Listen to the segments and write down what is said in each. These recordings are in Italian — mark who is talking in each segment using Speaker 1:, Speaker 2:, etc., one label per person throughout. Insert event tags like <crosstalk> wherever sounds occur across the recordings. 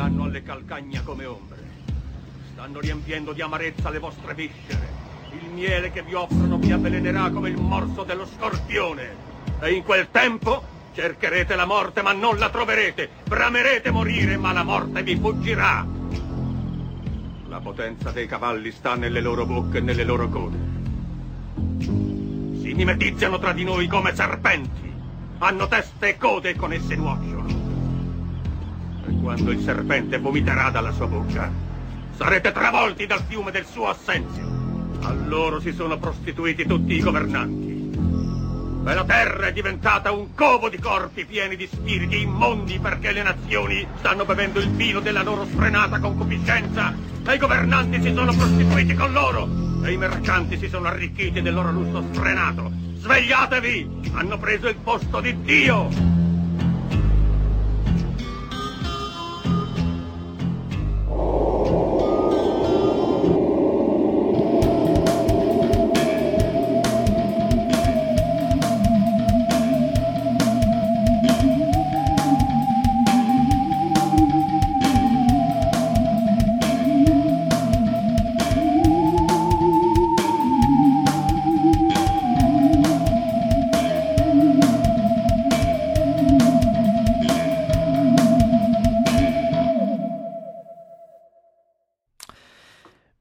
Speaker 1: stanno alle calcagna come ombre. Stanno riempiendo di amarezza le vostre viscere. Il miele che vi offrono vi avvelenerà come il morso dello scorpione. E in quel tempo cercherete la morte ma non la troverete. Bramerete morire ma la morte vi fuggirà. La potenza dei cavalli sta nelle loro bocche e nelle loro code. Si mimetizzano tra di noi come serpenti. Hanno teste e code e con esse nuocciono. Quando il serpente vomiterà dalla sua bocca, sarete travolti dal fiume del suo assenzio. A loro si sono prostituiti tutti i governanti. E la terra è diventata un covo di corpi pieni di spiriti immondi perché le nazioni stanno bevendo il vino della loro sfrenata concupiscenza e i governanti si sono prostituiti con loro e i mercanti si sono arricchiti del loro lusso sfrenato. Svegliatevi! Hanno preso il posto di Dio!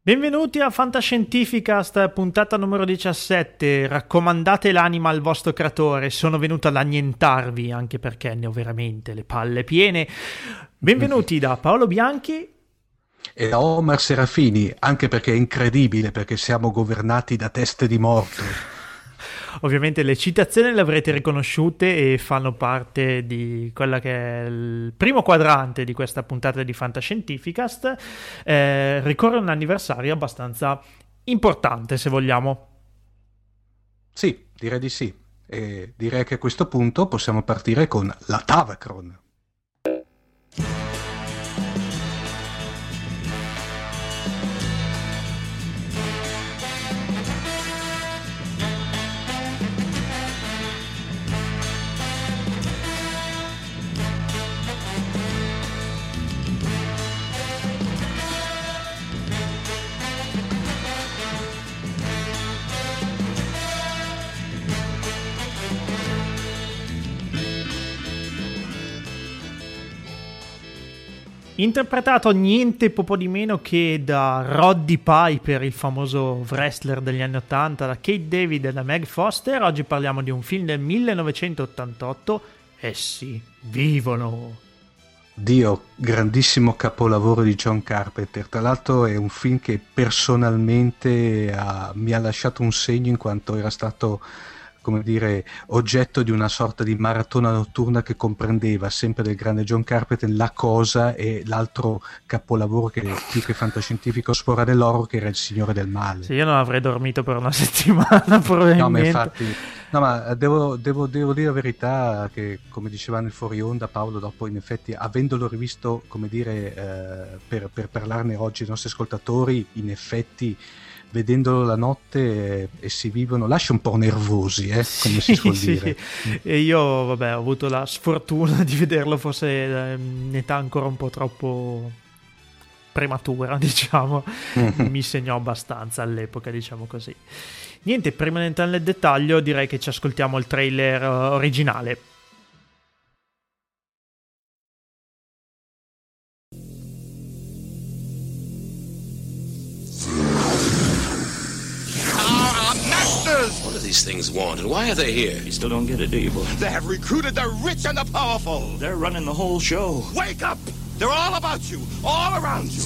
Speaker 2: Benvenuti a Fantascientificast, puntata numero 17. Raccomandate l'anima al vostro creatore. Sono venuto ad annientarvi, anche perché ne ho veramente le palle piene. Benvenuti da Paolo Bianchi
Speaker 3: e da Omar Serafini, anche perché è incredibile, perché siamo governati da teste di morto.
Speaker 2: Ovviamente le citazioni le avrete riconosciute e fanno parte di quella che è il primo quadrante di questa puntata di Fantascientificast. Eh, ricorre un anniversario abbastanza importante, se vogliamo.
Speaker 3: Sì, direi di sì. E direi che a questo punto possiamo partire con la Tavacron.
Speaker 2: Interpretato niente po' di meno che da Roddy Piper, il famoso wrestler degli anni 80, da Kate David e da Meg Foster. Oggi parliamo di un film del 1988. Essi vivono.
Speaker 3: Dio, grandissimo capolavoro di John Carpenter. Tra l'altro è un film che personalmente ha, mi ha lasciato un segno in quanto era stato come dire, oggetto di una sorta di maratona notturna che comprendeva sempre del grande John Carpenter La Cosa e l'altro capolavoro che più che fantascientifico sfora dell'oro che era Il Signore del Male.
Speaker 2: Sì, io non avrei dormito per una <laughs> settimana probabilmente.
Speaker 3: No, ma infatti... No, ma devo, devo, devo, dire la verità che, come diceva nel fuori onda Paolo, dopo in effetti, avendolo rivisto, come dire, eh, per, per parlarne oggi ai nostri ascoltatori, in effetti vedendolo la notte e si vivono, lascia un po' nervosi, eh, come si suol
Speaker 2: sì,
Speaker 3: dire.
Speaker 2: E io, vabbè, ho avuto la sfortuna <laughs> di vederlo forse eh, in età ancora un po' troppo prematura, <laughs> diciamo. Mi segnò abbastanza all'epoca, diciamo così. Niente, prima di entrare nel dettaglio, direi che ci ascoltiamo il trailer uh, originale.
Speaker 4: These things want, and why are they here?
Speaker 5: You still don't get it, do you, boy?
Speaker 6: They have recruited the rich and the powerful.
Speaker 5: They're running the whole show.
Speaker 6: Wake up! They're all about you, all around you.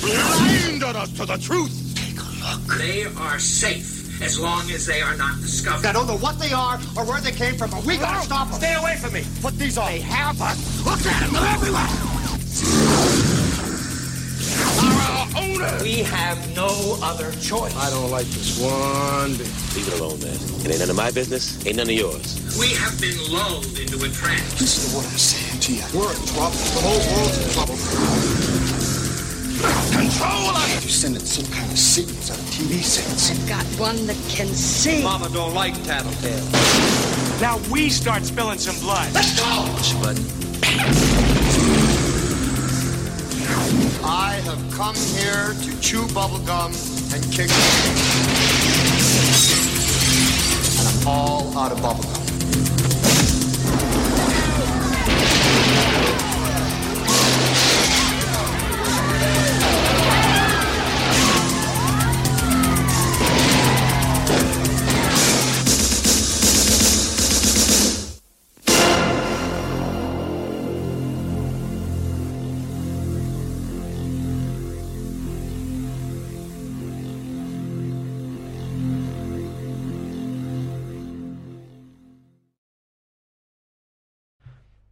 Speaker 6: Blinded us to the truth.
Speaker 5: Take a look.
Speaker 7: They are safe as long as they are not discovered.
Speaker 6: I don't know what they are or where they came from, but we gotta stop them.
Speaker 7: Stay away from me.
Speaker 6: Put these on. They have us. Look at them. They're everywhere. Our owner.
Speaker 7: We have no other choice.
Speaker 8: I don't like this one bit.
Speaker 4: Leave it alone, man. It ain't none of my business. Ain't none of yours.
Speaker 7: We have been lulled into a trance.
Speaker 8: Listen to what I'm saying to you. We're in trouble. The whole world's in trouble.
Speaker 6: Control us.
Speaker 8: You're sending some kind of signals out of TV sets.
Speaker 9: I've got one that can see.
Speaker 7: Mama don't like tattletales.
Speaker 6: Now we start spilling some blood.
Speaker 7: Let's go. Push button.
Speaker 8: I have come here to chew bubblegum and kick And I'm all out of bubblegum.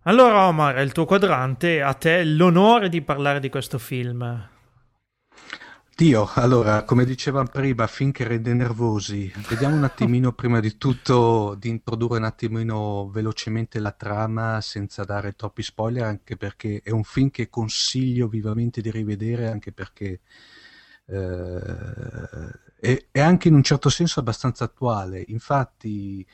Speaker 2: Allora Omar, è il tuo quadrante, a te l'onore di parlare di questo film.
Speaker 3: Dio, allora, come dicevamo prima, finché rende nervosi, vediamo un attimino <laughs> prima di tutto di introdurre un attimino velocemente la trama senza dare troppi spoiler, anche perché è un film che consiglio vivamente di rivedere, anche perché eh, è, è anche in un certo senso abbastanza attuale. Infatti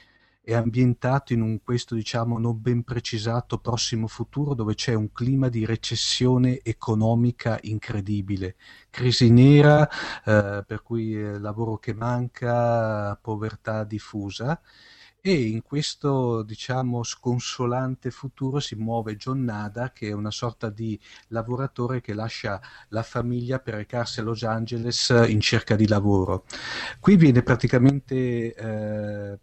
Speaker 3: è ambientato in un questo diciamo non ben precisato prossimo futuro dove c'è un clima di recessione economica incredibile, crisi nera, eh, per cui eh, lavoro che manca, povertà diffusa e in questo diciamo sconsolante futuro si muove John Nada che è una sorta di lavoratore che lascia la famiglia per recarsi a Los Angeles in cerca di lavoro. Qui viene praticamente eh,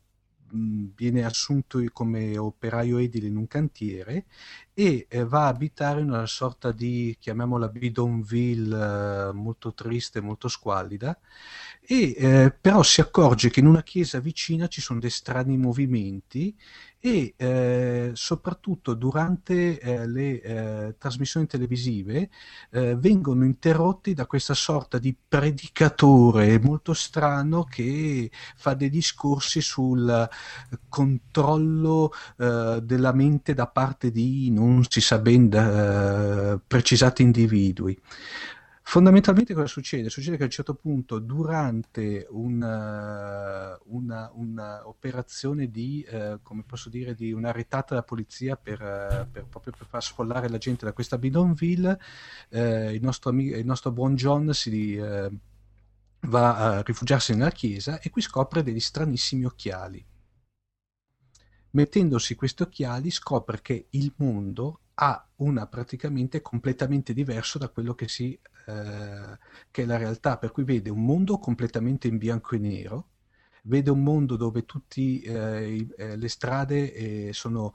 Speaker 3: viene assunto come operaio edile in un cantiere e eh, va a abitare in una sorta di, chiamiamola bidonville, eh, molto triste, molto squallida, e eh, però si accorge che in una chiesa vicina ci sono dei strani movimenti e eh, soprattutto durante eh, le eh, trasmissioni televisive eh, vengono interrotti da questa sorta di predicatore molto strano che fa dei discorsi sul controllo eh, della mente da parte di non si sa ben da, eh, precisati individui. Fondamentalmente cosa succede? Succede che a un certo punto, durante una, una, una operazione di, eh, come posso dire, di una retata della polizia per, eh, per, proprio per far sfollare la gente da questa bidonville, eh, il, nostro amico, il nostro buon John si eh, va a rifugiarsi nella chiesa e qui scopre degli stranissimi occhiali. Mettendosi questi occhiali scopre che il mondo ha una praticamente completamente diverso da quello che si eh, che è la realtà, per cui vede un mondo completamente in bianco e nero, vede un mondo dove tutte eh, eh, le strade eh, sono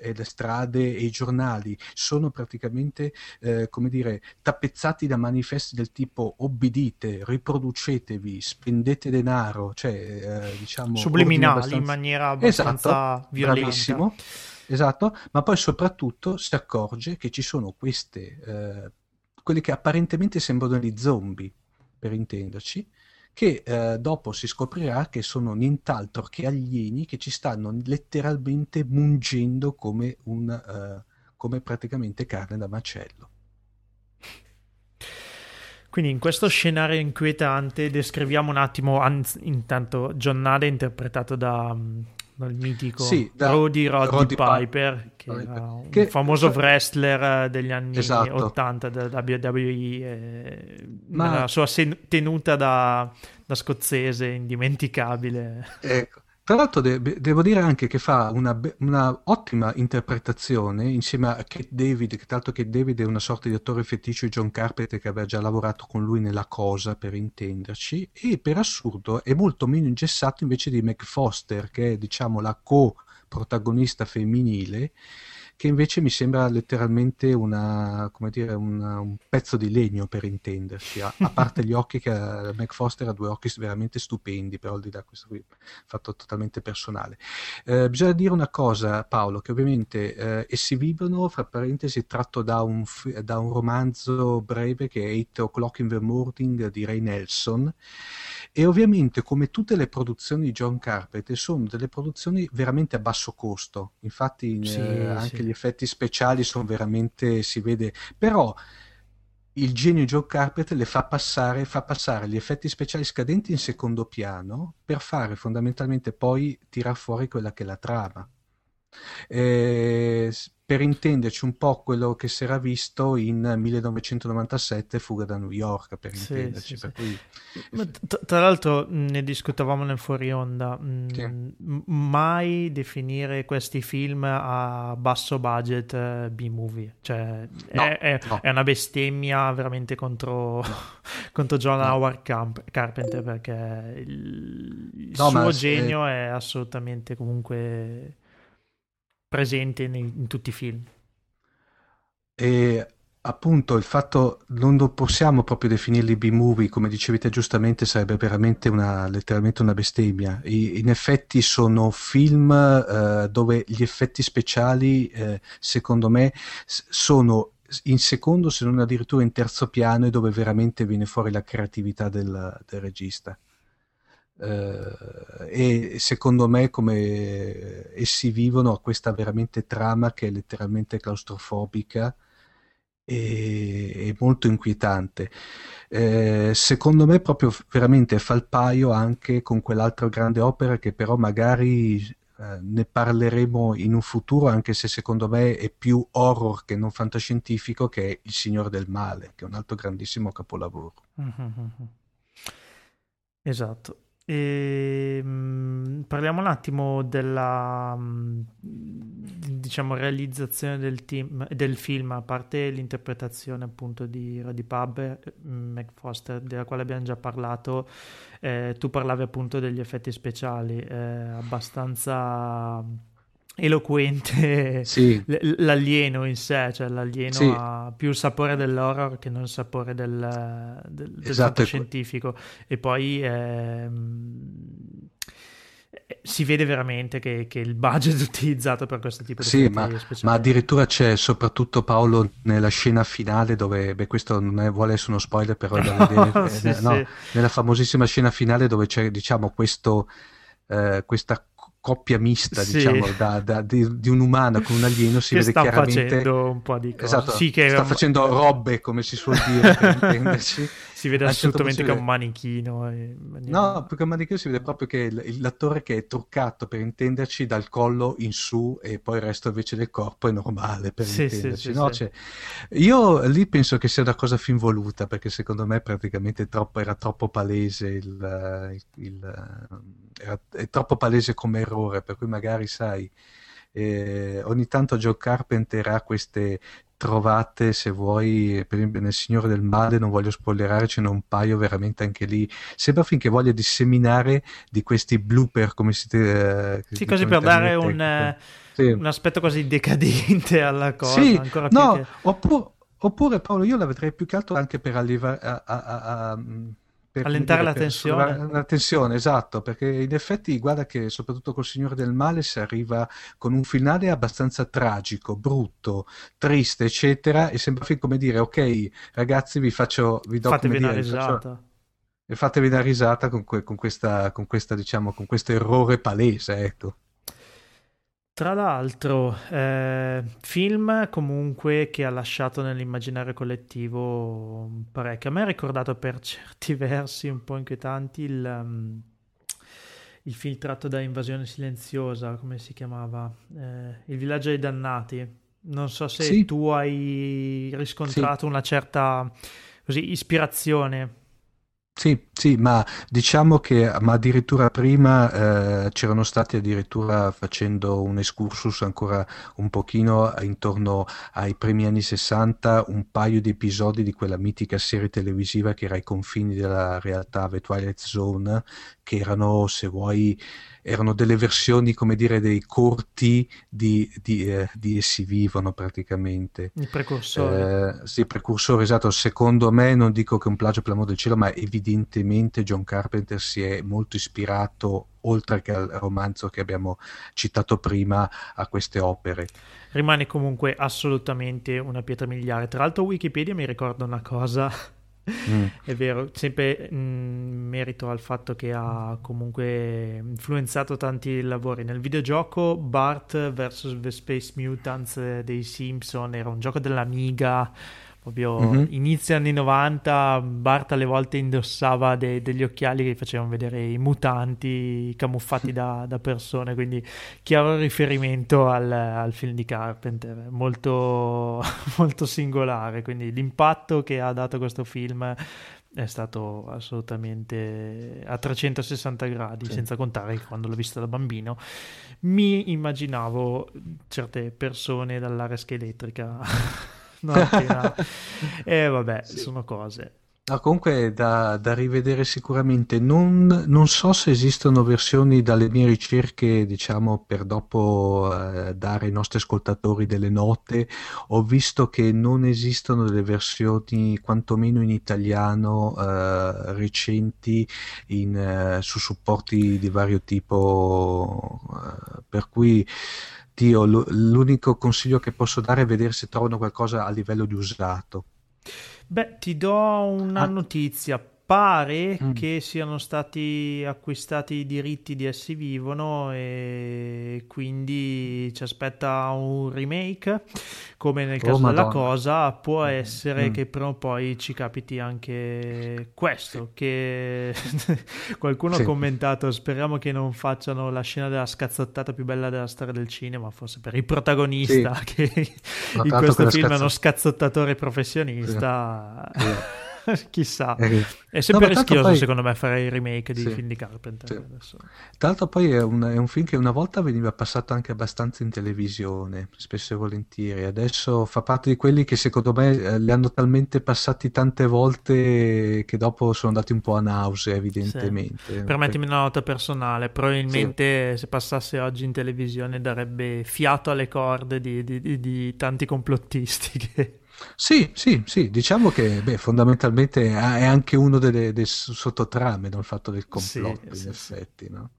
Speaker 3: e le strade e i giornali sono praticamente, eh, come dire, tappezzati da manifesti del tipo obbedite, riproducetevi, spendete denaro, cioè eh, diciamo...
Speaker 2: Subliminali abbastanza... in maniera abbastanza esatto, violenta.
Speaker 3: Bravissimo, esatto, ma poi soprattutto si accorge che ci sono queste eh, quelli che apparentemente sembrano gli zombie, per intenderci, che eh, dopo si scoprirà che sono nient'altro che alieni che ci stanno letteralmente mungendo come, un, uh, come praticamente carne da macello.
Speaker 2: Quindi in questo scenario inquietante descriviamo un attimo, anzi, intanto John Nade interpretato da il mitico
Speaker 3: sì,
Speaker 2: Roddy Roddy, Roddy Piper, che Piper. era un che famoso fa... wrestler eh, degli anni esatto. 80 della WWE, Ma... la sua tenuta da, da scozzese indimenticabile.
Speaker 3: Ecco. Tra l'altro de- devo dire anche che fa una, una, ottima interpretazione insieme a Kate David, che tra l'altro Kate David è una sorta di attore feticcio di John Carpenter che aveva già lavorato con lui nella cosa, per intenderci, e per assurdo è molto meno ingessato invece di Meg Foster, che è diciamo la co-protagonista femminile, che invece mi sembra letteralmente una, dire, una, un pezzo di legno per intendersi, a, a parte gli occhi che uh, Mac Foster ha due occhi veramente stupendi, però al di là questo qui fatto totalmente personale. Eh, bisogna dire una cosa Paolo, che ovviamente eh, essi vivono, fra parentesi, tratto da un, da un romanzo breve che è Eight O'Clock in the Morning di Ray Nelson, e ovviamente come tutte le produzioni di John Carpenter sono delle produzioni veramente a basso costo, infatti sì, eh, anche sì. gli effetti speciali sono veramente, si vede, però il genio John Carpenter le fa passare, fa passare gli effetti speciali scadenti in secondo piano per fare fondamentalmente poi tirar fuori quella che è la trama. Eh, eh, per intenderci un po' quello che si era visto in 1997 Fuga da New York per
Speaker 2: Sì,
Speaker 3: intenderci
Speaker 2: sì,
Speaker 3: per
Speaker 2: sì.
Speaker 3: cui
Speaker 2: t- tra l'altro ne discutevamo nel fuori onda, m- mai definire questi film a basso budget eh, B-movie, cioè
Speaker 3: No,
Speaker 2: è, è-
Speaker 3: no.
Speaker 2: è una bestemmia veramente contro, <laughs> contro John Howard Camp- Carpenter perché il, il
Speaker 3: No,
Speaker 2: suo
Speaker 3: ma-
Speaker 2: genio è assolutamente comunque presente in, in tutti i film.
Speaker 3: E appunto il fatto non lo possiamo proprio definirli B-movie, come dicevi te giustamente, sarebbe veramente una, letteralmente una bestemmia. I- in effetti sono film eh, dove gli effetti speciali, eh, secondo me, sono in secondo, se non addirittura in terzo piano, e dove veramente viene fuori la creatività del, del regista. Eh, e secondo me, come essi vivono, a questa veramente trama che è letteralmente claustrofobica e, molto inquietante. Eh, secondo me, proprio veramente fa il paio anche con quell'altra grande opera che però magari eh, ne parleremo in un futuro, anche se secondo me è più horror che non fantascientifico, che è Il Signore del Male, che è un altro grandissimo capolavoro.
Speaker 2: Mhm. Esatto. E, mm, parliamo un attimo della mm, diciamo realizzazione del, team, del film, a parte l'interpretazione appunto di Roddy Pub, McFoster, della quale abbiamo già parlato. eh, tu parlavi appunto degli effetti speciali, eh, abbastanza eloquente
Speaker 3: Sì,
Speaker 2: l- l'alieno in sé, cioè l'alieno
Speaker 3: Sì.
Speaker 2: ha più il sapore dell'horror che non il sapore del, del, del
Speaker 3: Esatto,
Speaker 2: fantascientifico. E poi ehm, eh, si vede veramente che, che il budget utilizzato per questo tipo di
Speaker 3: Sì, ma, ma addirittura c'è soprattutto Paolo nella scena finale dove, beh, questo non è- vuole essere uno spoiler, però vedere, <laughs> eh,
Speaker 2: Sì,
Speaker 3: no, nella famosissima scena finale dove c'è, diciamo, questo, eh, questa coppia mista,
Speaker 2: Sì.
Speaker 3: diciamo, da- da- di, di un umano con un alieno, si
Speaker 2: che
Speaker 3: vede
Speaker 2: sta
Speaker 3: chiaramente...
Speaker 2: facendo un po' di cose.
Speaker 3: Esatto,
Speaker 2: Sì, che
Speaker 3: sta facendo robe, come si suol dire, per <laughs> intenderci.
Speaker 2: si vede
Speaker 3: certo
Speaker 2: assolutamente che è un manichino. e-
Speaker 3: No, più che un manichino si vede proprio che il- l'attore che è truccato per intenderci dal collo in su e poi il resto invece del corpo è normale per
Speaker 2: Sì,
Speaker 3: intenderci.
Speaker 2: sì,
Speaker 3: no? Cioè, io lì penso che sia una cosa fin voluta perché secondo me praticamente troppo- era troppo palese il, il- il- era- è troppo palese come errore per cui magari sai eh, ogni tanto Joe Carpenter ha queste trovate se vuoi per esempio nel Signore del Male non voglio spoilerare ce n'è un paio veramente anche lì sembra finché voglia disseminare di questi blooper come si eh,
Speaker 2: Sì, così per dare un, eh.
Speaker 3: Sì.
Speaker 2: un aspetto così decadente alla cosa,
Speaker 3: Sì,
Speaker 2: ancora più
Speaker 3: no,
Speaker 2: che...
Speaker 3: oppure, oppure Paolo, io la vedrei più che altro anche per allevare, a, a- a- mh, per,
Speaker 2: Allentare
Speaker 3: dire,
Speaker 2: la tensione.
Speaker 3: la tensione, esatto, perché in effetti guarda che soprattutto col Signore del Male si arriva con un finale abbastanza tragico, brutto, triste, eccetera, e sembra fin come dire, ok, ragazzi, vi faccio, vi do
Speaker 2: Fatevi una
Speaker 3: dire, faccio-
Speaker 2: risata.
Speaker 3: e fatevi una risata con, que- con questa, con questa, diciamo, con questo errore palese, ecco.
Speaker 2: Tra l'altro, eh, film comunque che ha lasciato nell'immaginario collettivo parecchio. A me ha ricordato per <laughs> certi versi un po' inquietanti il, um, il film tratto da Invasione Silenziosa, come si chiamava? Eh, il villaggio dei dannati. Non so se
Speaker 3: Sì.
Speaker 2: tu hai riscontrato una certa così, ispirazione.
Speaker 3: Sì, sì, ma diciamo che ma addirittura prima eh, c'erano stati addirittura facendo un excursus ancora un pochino intorno ai primi anni 60, un paio di episodi di quella mitica serie televisiva che era ai confini della realtà, The Twilight Zone, che erano, se vuoi, erano delle versioni, come dire, dei corti di, di, eh, di Essi Vivono praticamente.
Speaker 2: Il precursore.
Speaker 3: Eh, sì, precursore, esatto. Secondo me, non dico che un plagio per l'amor del cielo, ma evidentemente John Carpenter si è molto ispirato, oltre che al romanzo che abbiamo citato prima, a queste opere.
Speaker 2: Rimane comunque assolutamente una pietra miliare. Tra l'altro, Wikipedia mi ricorda una cosa.
Speaker 3: Mm. <laughs>
Speaker 2: È vero, sempre in merito al fatto che ha comunque influenzato tanti lavori. Nel videogioco Bart vs The Space Mutants eh, dei Simpson era un gioco dell'Amiga Ovvio, mm-hmm. inizio anni 90, Bart alle volte indossava de- degli occhiali che facevano vedere i mutanti camuffati da, da persone, quindi chiaro riferimento al, al film di Carpenter, molto, <laughs> molto singolare, quindi l'impatto che ha dato questo film è stato assolutamente a 360 gradi, sì. senza contare che quando l'ho visto da bambino mi immaginavo certe persone dall'aresca elettrica. <laughs> e <laughs> eh, vabbè, sì. sono cose.
Speaker 3: No, comunque da, da, rivedere sicuramente. Non, non, so se esistono versioni dalle mie ricerche, diciamo, per dopo eh, dare ai nostri ascoltatori delle note. Ho visto che non esistono delle versioni, quantomeno in italiano, eh, recenti in, eh, su supporti di vario tipo. Eh, per cui. Dio, l'unico consiglio che posso dare è vedere se trovano qualcosa a livello di usato.
Speaker 2: Beh, ti do una ah. notizia pare mm. che siano stati acquistati i diritti di Essi Vivono e quindi ci aspetta un remake come nel oh, caso oh, della cosa può mm. essere mm. che prima o poi ci capiti anche questo che <laughs> qualcuno sì. ha commentato speriamo che non facciano la scena della scazzottata più bella della storia del cinema forse per il protagonista sì. che in questo film è uno scazzottatore professionista sì. <laughs> Chissà, eh, è sempre no, rischioso poi... secondo me fare i remake di sì, film di Carpenter. Sì.
Speaker 3: Tra l'altro poi è un, è un, film che una volta veniva passato anche abbastanza in televisione, spesso e volentieri, adesso fa parte di quelli che secondo me eh, li hanno talmente passati tante volte che dopo sono andati un po' a nausea evidentemente.
Speaker 2: Sì. Permettimi una nota personale, probabilmente se passasse oggi in televisione darebbe fiato alle corde di, di, di, di tanti complottisti <laughs> che
Speaker 3: sì, sì, sì, diciamo che beh, fondamentalmente è anche uno delle, dei sottotrame, no? il fatto del complotto, sì, in sì, effetti. Sì. No?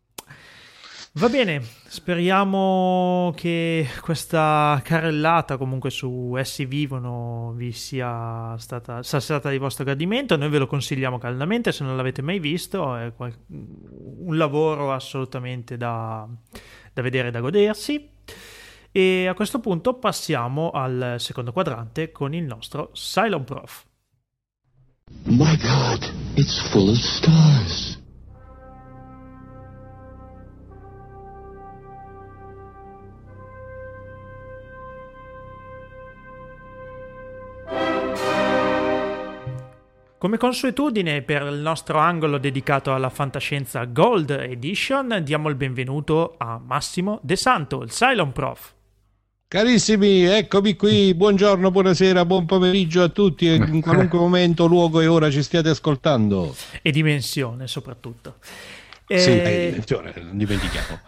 Speaker 2: Va bene, speriamo che questa carrellata comunque su Essi Vivono vi sia stata, sia stata di vostro gradimento, noi ve lo consigliamo caldamente se non l'avete mai visto, è un lavoro assolutamente da, da vedere e da godersi. E a questo punto passiamo al secondo quadrante con il nostro Cylon Prof. My God, it's full of stars. Come consuetudine per il nostro angolo dedicato alla fantascienza Gold Edition diamo il benvenuto a Massimo De Santo, il Cylon Prof.
Speaker 10: Carissimi, eccomi qui, buongiorno, buonasera, buon pomeriggio a tutti, in <laughs> qualunque momento, luogo e ora ci stiate ascoltando.
Speaker 2: E dimensione soprattutto.
Speaker 10: E... Sì, eh, dimensione, non dimentichiamo.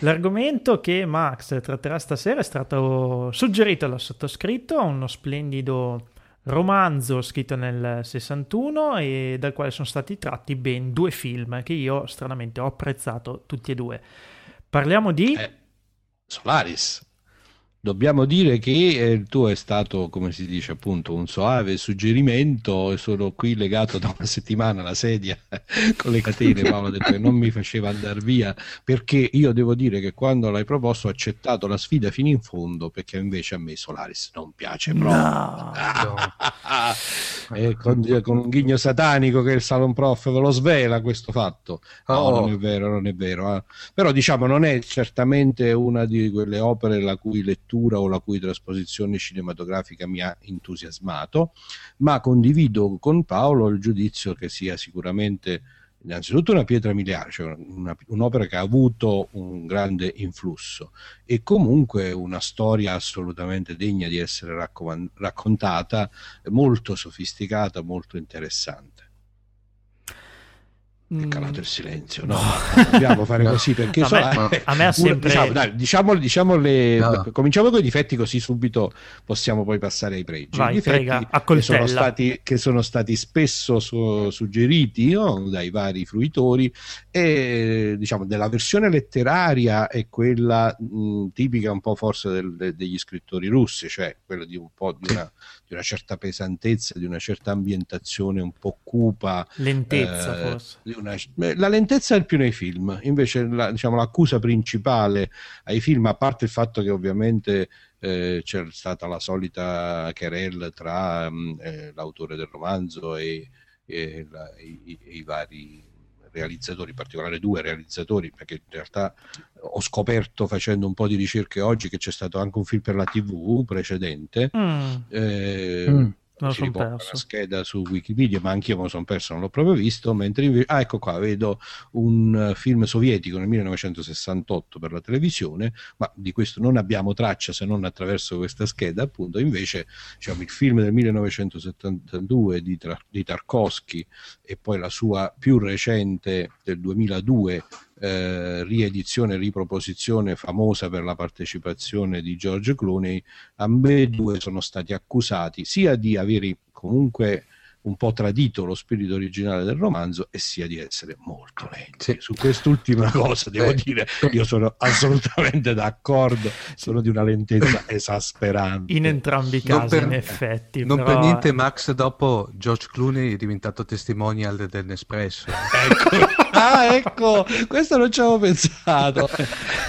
Speaker 2: L'argomento che Max tratterà stasera è stato suggerito dal sottoscritto, uno splendido romanzo scritto nel 61 e dal quale sono stati tratti ben due film che io stranamente ho apprezzato tutti e due. Parliamo di...
Speaker 10: Eh, Solaris dobbiamo dire che eh, tuo è stato, come si dice appunto, un soave suggerimento. Sono qui legato da una settimana alla sedia <laughs> con le catene. Paolo ha detto che non mi faceva andare via perché io devo dire che quando l'hai proposto ho accettato la sfida fino in fondo perché invece a me Solaris non piace proprio. No, no. <laughs> con, con, un ghigno satanico che il Salon Prof ve lo svela questo fatto. No, oh. non è vero, non è vero. Eh. Però diciamo non è certamente una di quelle opere la cui lettura lettura o la cui trasposizione cinematografica mi ha entusiasmato, ma condivido con Paolo il giudizio che sia sicuramente innanzitutto una pietra miliare, cioè una, un'opera che ha avuto un grande influsso e comunque una storia assolutamente degna di essere raccontata, molto sofisticata, molto interessante. È mm. calato il silenzio, no? <laughs> Dobbiamo fare così perché no, so,
Speaker 2: a, me, a me ha sempre.
Speaker 10: Diciamo, dai, diciamo, diciamo le, no. Cominciamo con i difetti, così subito possiamo poi passare ai pregi.
Speaker 2: Vai,
Speaker 10: I difetti
Speaker 2: prega,
Speaker 10: che, sono stati, che sono stati spesso su, suggeriti no? dai vari fruitori, e diciamo della versione letteraria è quella mh, tipica un po' forse del, de, degli scrittori russi, cioè quella di un po' di una <laughs> di una certa pesantezza, di una certa ambientazione un po' cupa.
Speaker 2: Lentezza, eh, forse.
Speaker 10: una... La lentezza è più nei film, invece la, diciamo, l'accusa principale ai film, a parte il fatto che ovviamente eh, c'è stata la solita querelle tra mm, eh, l'autore del romanzo e, e, la, i, i, vari realizzatori, in particolare due realizzatori, perché in realtà ho scoperto facendo un po' di ricerche oggi che c'è stato anche un film per la TV precedente. Mm. Eh, mm
Speaker 2: non
Speaker 10: si riporta la scheda su Wikipedia, ma anch'io me lo sono perso, non l'ho proprio visto, mentre invece, ah ecco qua, vedo un film sovietico nel 1968 per la televisione, ma di questo non abbiamo traccia se non attraverso questa scheda, appunto, invece diciamo, il film del 1972 di, di Tarkovsky e poi la sua più recente del 2002 eh, riedizione, riproposizione famosa per la partecipazione di George Clooney, ambedue sono stati accusati sia di avere comunque un po' tradito lo spirito originale del romanzo e sia di essere molto lenti. Sì. Su quest'ultima cosa devo dire, io sono <laughs> assolutamente d'accordo, sono di una lentezza <laughs> esasperante.
Speaker 2: In entrambi i casi, per, in effetti.
Speaker 3: Non
Speaker 2: però...
Speaker 3: per niente Max dopo George Clooney è diventato testimonial del Nespresso.
Speaker 10: ecco. Ah, ecco, questo non ci avevo pensato.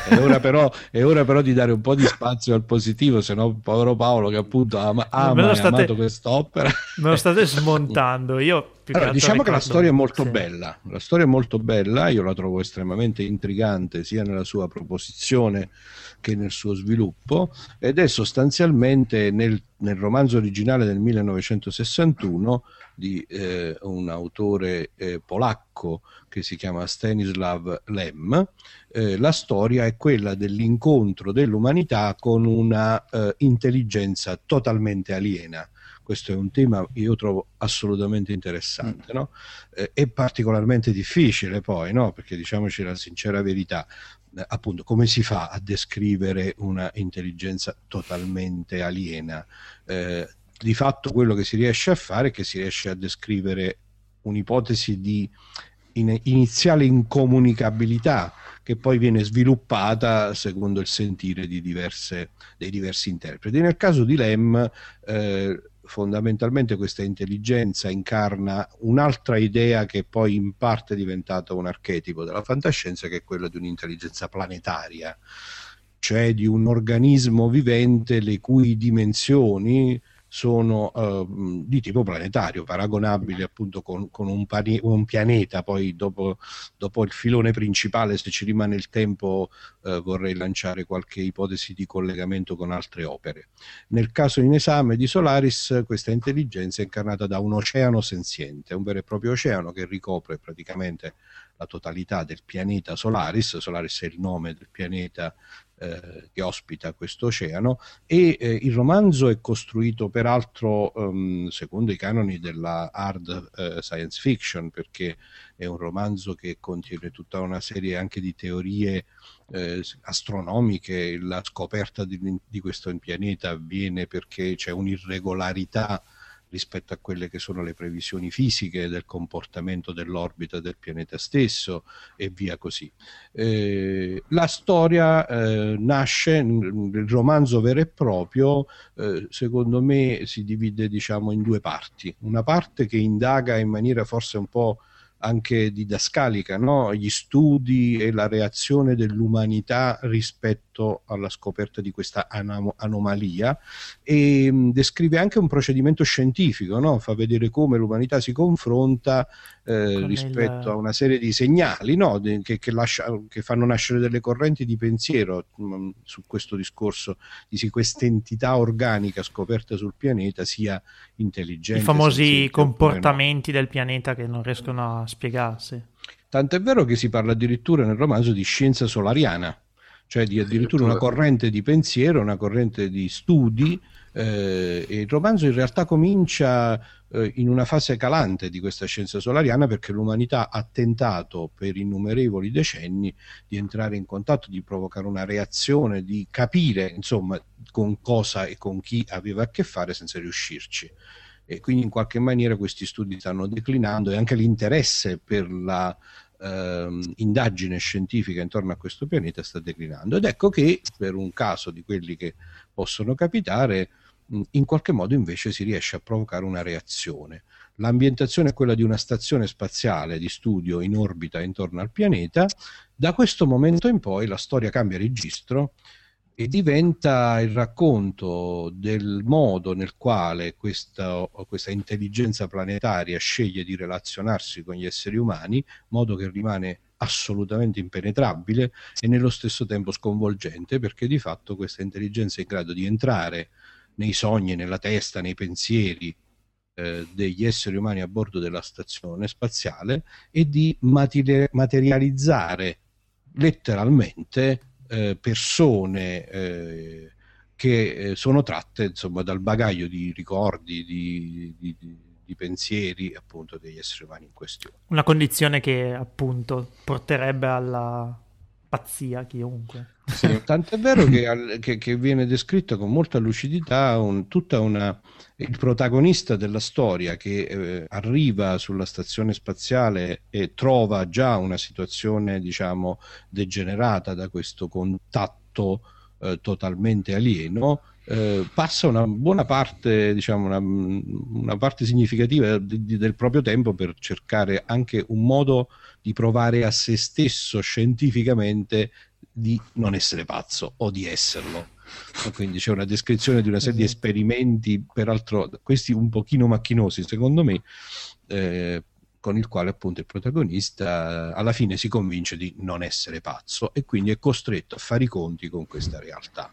Speaker 10: È ora, però, è ora però di dare un po' di spazio al positivo, se no povero Paolo che appunto ama, ama state, amato quest'opera.
Speaker 2: Me lo state smontando. Io
Speaker 10: allora, diciamo ricordo... che la storia è molto sì. bella. La storia è molto bella, io la trovo estremamente intrigante sia nella sua proposizione che nel suo sviluppo ed è sostanzialmente nel, nel romanzo originale del 1961 di eh, un autore eh, polacco che si chiama Stanislav Lem. Eh, la storia è quella dell'incontro dell'umanità con una eh, intelligenza totalmente aliena questo è un tema che io trovo assolutamente interessante, mm. no? eh, è particolarmente difficile poi, no? perché diciamoci la sincera verità, eh, appunto come si fa a descrivere una intelligenza totalmente aliena? Eh, di fatto quello che si riesce a fare è che si riesce a descrivere un'ipotesi di in- iniziale incomunicabilità che poi viene sviluppata secondo il sentire diverse, dei diversi interpreti. Nel caso di Lem eh, fondamentalmente questa intelligenza incarna un'altra idea che poi in parte è diventata un archetipo della fantascienza, che è quella di un'intelligenza planetaria, cioè di un organismo vivente le cui dimensioni sono uh, di tipo planetario, paragonabili appunto con, con un, pani- un, pianeta. Poi dopo, dopo, il filone principale, se ci rimane il tempo, uh, vorrei lanciare qualche ipotesi di collegamento con altre opere. Nel caso in esame di Solaris, questa intelligenza è incarnata da un oceano senziente, un vero e proprio oceano che ricopre praticamente la totalità del pianeta Solaris. Solaris è il nome del pianeta eh, che ospita questo oceano e eh, il romanzo è costruito peraltro um, secondo i canoni della hard eh, science fiction perché è un romanzo che contiene tutta una serie anche di teorie eh, astronomiche. La scoperta di, di questo pianeta avviene perché c'è un'irregolarità rispetto a quelle che sono le previsioni fisiche del comportamento dell'orbita del pianeta stesso e via così. Eh, la storia eh, nasce, il romanzo vero e proprio, eh, secondo me si divide diciamo in due parti, una parte che indaga in maniera forse un po' anche didascalica, no? gli studi e la reazione dell'umanità rispetto alla scoperta di questa anom- anomalia e mh, descrive anche un procedimento scientifico, no? fa vedere come l'umanità si confronta eh, rispetto il... a una serie di segnali no? De- che, che, lascia, che, fanno nascere delle correnti di pensiero mh, su questo discorso di se questa entità organica scoperta sul pianeta sia intelligente.
Speaker 2: I famosi comportamenti del pianeta che non riescono a spiegarsi.
Speaker 10: Tant'è vero che si parla addirittura nel romanzo di scienza solariana, cioè di addirittura una corrente di pensiero, una corrente di studi. Eh, e il romanzo in realtà comincia eh, in una fase calante di questa scienza solariana perché l'umanità ha tentato per innumerevoli decenni di entrare in contatto, di provocare una reazione, di capire insomma con cosa e con chi aveva a che fare senza riuscirci e quindi in qualche maniera questi studi stanno declinando e anche l'interesse per la ehm, indagine scientifica intorno a questo pianeta sta declinando ed ecco che per un caso di quelli che possono capitare in qualche modo invece si riesce a provocare una reazione. L'ambientazione è quella di una stazione spaziale di studio in orbita intorno al pianeta. Da questo momento in poi la storia cambia registro e diventa il racconto del modo nel quale questa, questa, intelligenza planetaria sceglie di relazionarsi con gli esseri umani, modo che rimane assolutamente impenetrabile e nello stesso tempo sconvolgente, perché di fatto questa intelligenza è in grado di entrare nei sogni, nella testa, nei pensieri eh, degli esseri umani a bordo della stazione spaziale e di materializzare letteralmente eh, persone eh, che eh, sono tratte insomma, dal bagaglio di ricordi, di, di, di, pensieri appunto degli esseri umani in questione.
Speaker 2: Una condizione che appunto porterebbe alla pazzia chiunque.
Speaker 10: Sì, <laughs> tant'è vero che, che, che, viene descritto con molta lucidità un, tutta una, il protagonista della storia che eh, arriva sulla stazione spaziale e trova già una situazione diciamo degenerata da questo contatto eh, totalmente alieno eh, passa una buona parte, diciamo, una, una parte significativa di, di, del proprio tempo per cercare anche un modo di provare a se stesso scientificamente di non essere pazzo o di esserlo. Quindi c'è una descrizione di una serie di esperimenti, peraltro questi un pochino macchinosi secondo me, eh, con il quale appunto il protagonista alla fine si convince di non essere pazzo e quindi è costretto a fare i conti con questa realtà.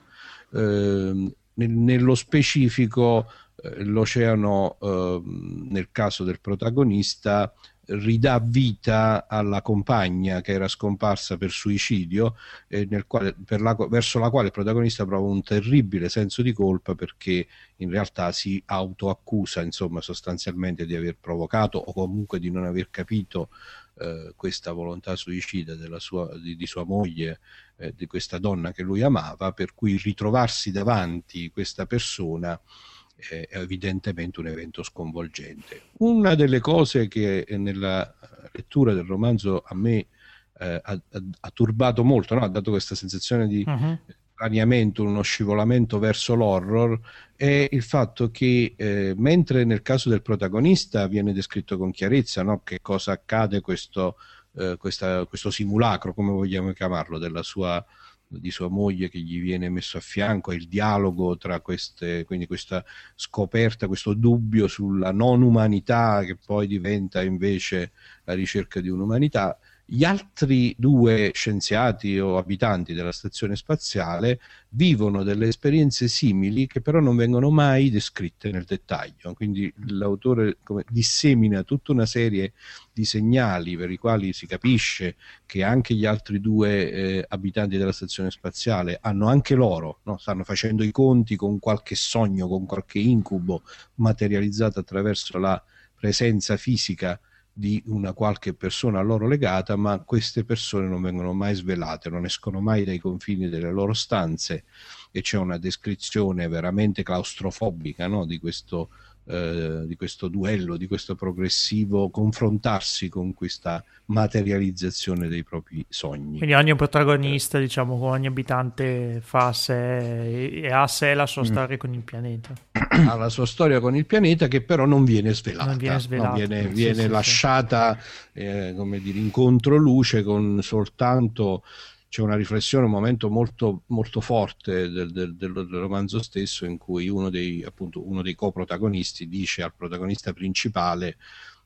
Speaker 10: Eh, nello specifico eh, l'oceano, eh, nel caso del protagonista, ridà vita alla compagna che era scomparsa per suicidio, eh, quale, per la, verso la quale il protagonista prova un terribile senso di colpa perché in realtà si autoaccusa insomma, sostanzialmente di aver provocato o comunque di non aver capito eh, questa volontà suicida sua, di, di, sua moglie, eh, di questa donna che lui amava, per cui ritrovarsi davanti questa persona è evidentemente un evento sconvolgente. Una delle cose che nella lettura del romanzo a me eh, ha, ha, turbato molto, no? ha dato questa sensazione di uh-huh. uno scivolamento verso l'horror, è il fatto che eh, mentre nel caso del protagonista viene descritto con chiarezza no? che cosa accade questo, eh, questa, questo simulacro, come vogliamo chiamarlo, della sua di sua moglie che gli viene messo a fianco e il dialogo tra queste, quindi questa scoperta, questo dubbio sulla non umanità che poi diventa invece la ricerca di un'umanità gli altri due scienziati o abitanti della stazione spaziale vivono delle esperienze simili che però non vengono mai descritte nel dettaglio. Quindi l'autore come, dissemina tutta una serie di segnali per i quali si capisce che anche gli altri due eh, abitanti della stazione spaziale hanno anche loro, no? stanno facendo i conti con qualche sogno, con qualche incubo materializzato attraverso la presenza fisica di una qualche persona a loro legata, ma queste persone non vengono mai svelate, non escono mai dai confini delle loro stanze e c'è una descrizione veramente claustrofobica no? di questo eh, di questo duello, di questo progressivo confrontarsi con questa materializzazione dei propri sogni.
Speaker 2: Quindi ogni protagonista, diciamo, ogni abitante fa a sé e ha sé la sua mm. storia con il pianeta.
Speaker 10: Ha la sua storia con il pianeta che però non viene svelata,
Speaker 2: non viene, svelata.
Speaker 10: No, viene, viene sì, lasciata sì. Eh, come dire, in controluce con soltanto c'è una riflessione, un momento molto, molto forte del, del, del, romanzo stesso in cui uno dei, appunto, uno dei coprotagonisti dice al protagonista principale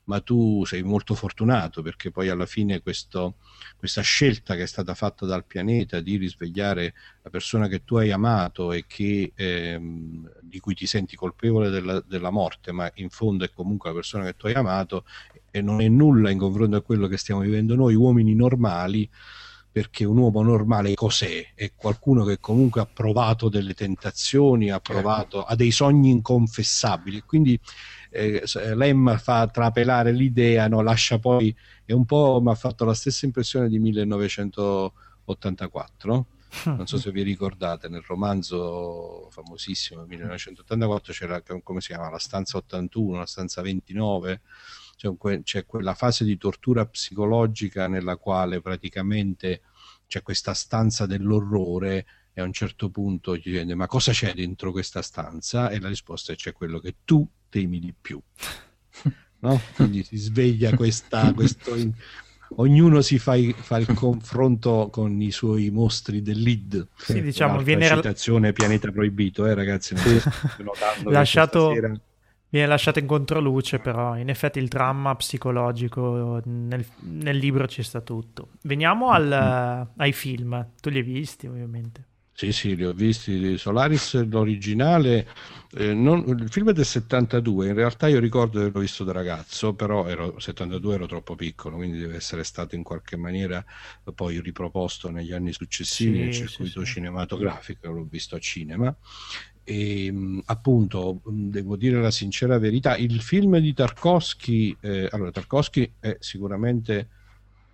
Speaker 10: ma tu sei molto fortunato perché poi alla fine questo, questa scelta che è stata fatta dal pianeta di risvegliare la persona che tu hai amato e che, ehm, di cui ti senti colpevole della, della, morte, ma in fondo è comunque la persona che tu hai amato e non è nulla in confronto a quello che stiamo vivendo noi uomini normali, perché un uomo normale cos'è? È qualcuno che comunque ha provato delle tentazioni, ha provato, ha dei sogni inconfessabili, quindi eh, Lem fa trapelare l'idea, no? lascia poi, è un po' mi ha fatto la stessa impressione di 1984, non so se vi ricordate, nel romanzo famosissimo 1984 c'era, come si chiama, la stanza 81, la stanza 29, c'è, que- c'è quella fase di tortura psicologica nella quale praticamente c'è questa stanza dell'orrore e a un certo punto gli chiede ma cosa c'è dentro questa stanza e la risposta è c'è quello che tu temi di più. <laughs> No? Quindi si sveglia questa, questo, in... ognuno si fa, i, fa, il confronto con i suoi mostri del lead.
Speaker 2: Sì, diciamo, viene
Speaker 10: citazione Pianeta Proibito, eh ragazzi, <laughs>
Speaker 2: lasciato viene lasciato in controluce, però in effetti il dramma psicologico nel, nel libro ci sta tutto. Veniamo al, mm-hmm. ai film, tu li hai visti ovviamente.
Speaker 10: Sì, sì, li ho visti. Solaris, l'originale, eh, non, il film è del 72, in realtà io ricordo di averlo visto da ragazzo, però ero 72 ero troppo piccolo, quindi deve essere stato in qualche maniera poi riproposto negli anni successivi sì, nel circuito sì, sì. cinematografico, l'ho visto a cinema. E appunto, devo dire la sincera verità, il film di Tarkovsky, eh, allora Tarkovsky è sicuramente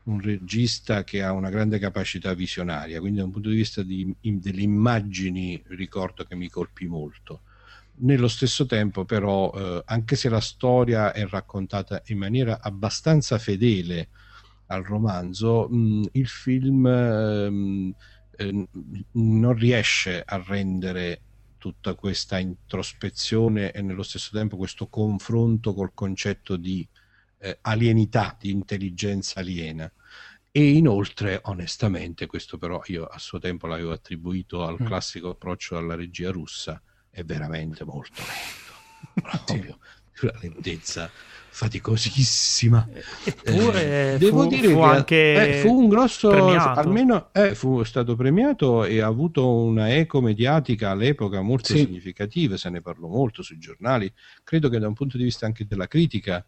Speaker 10: un regista che ha una grande capacità visionaria, quindi da un punto di vista di, in, delle immagini ricordo che mi colpì molto. Nello stesso tempo però, eh, anche se la storia è raccontata in maniera abbastanza fedele al romanzo, mh, il film eh, eh, non riesce a rendere tutta questa introspezione e nello stesso tempo questo confronto col concetto di eh, alienità, di intelligenza aliena. E inoltre, onestamente, questo però io a suo tempo l'avevo attribuito al mm. classico approccio alla regia russa, è veramente molto lento. <laughs> Proprio una lentezza faticosissima.
Speaker 2: Eppure eh, devo fu, dire fu che anche
Speaker 10: eh, fu un grosso premiato. almeno eh, fu stato premiato e ha avuto una eco mediatica all'epoca molto sì. significativa, se ne parlò molto sui giornali. Credo che da un punto di vista anche della critica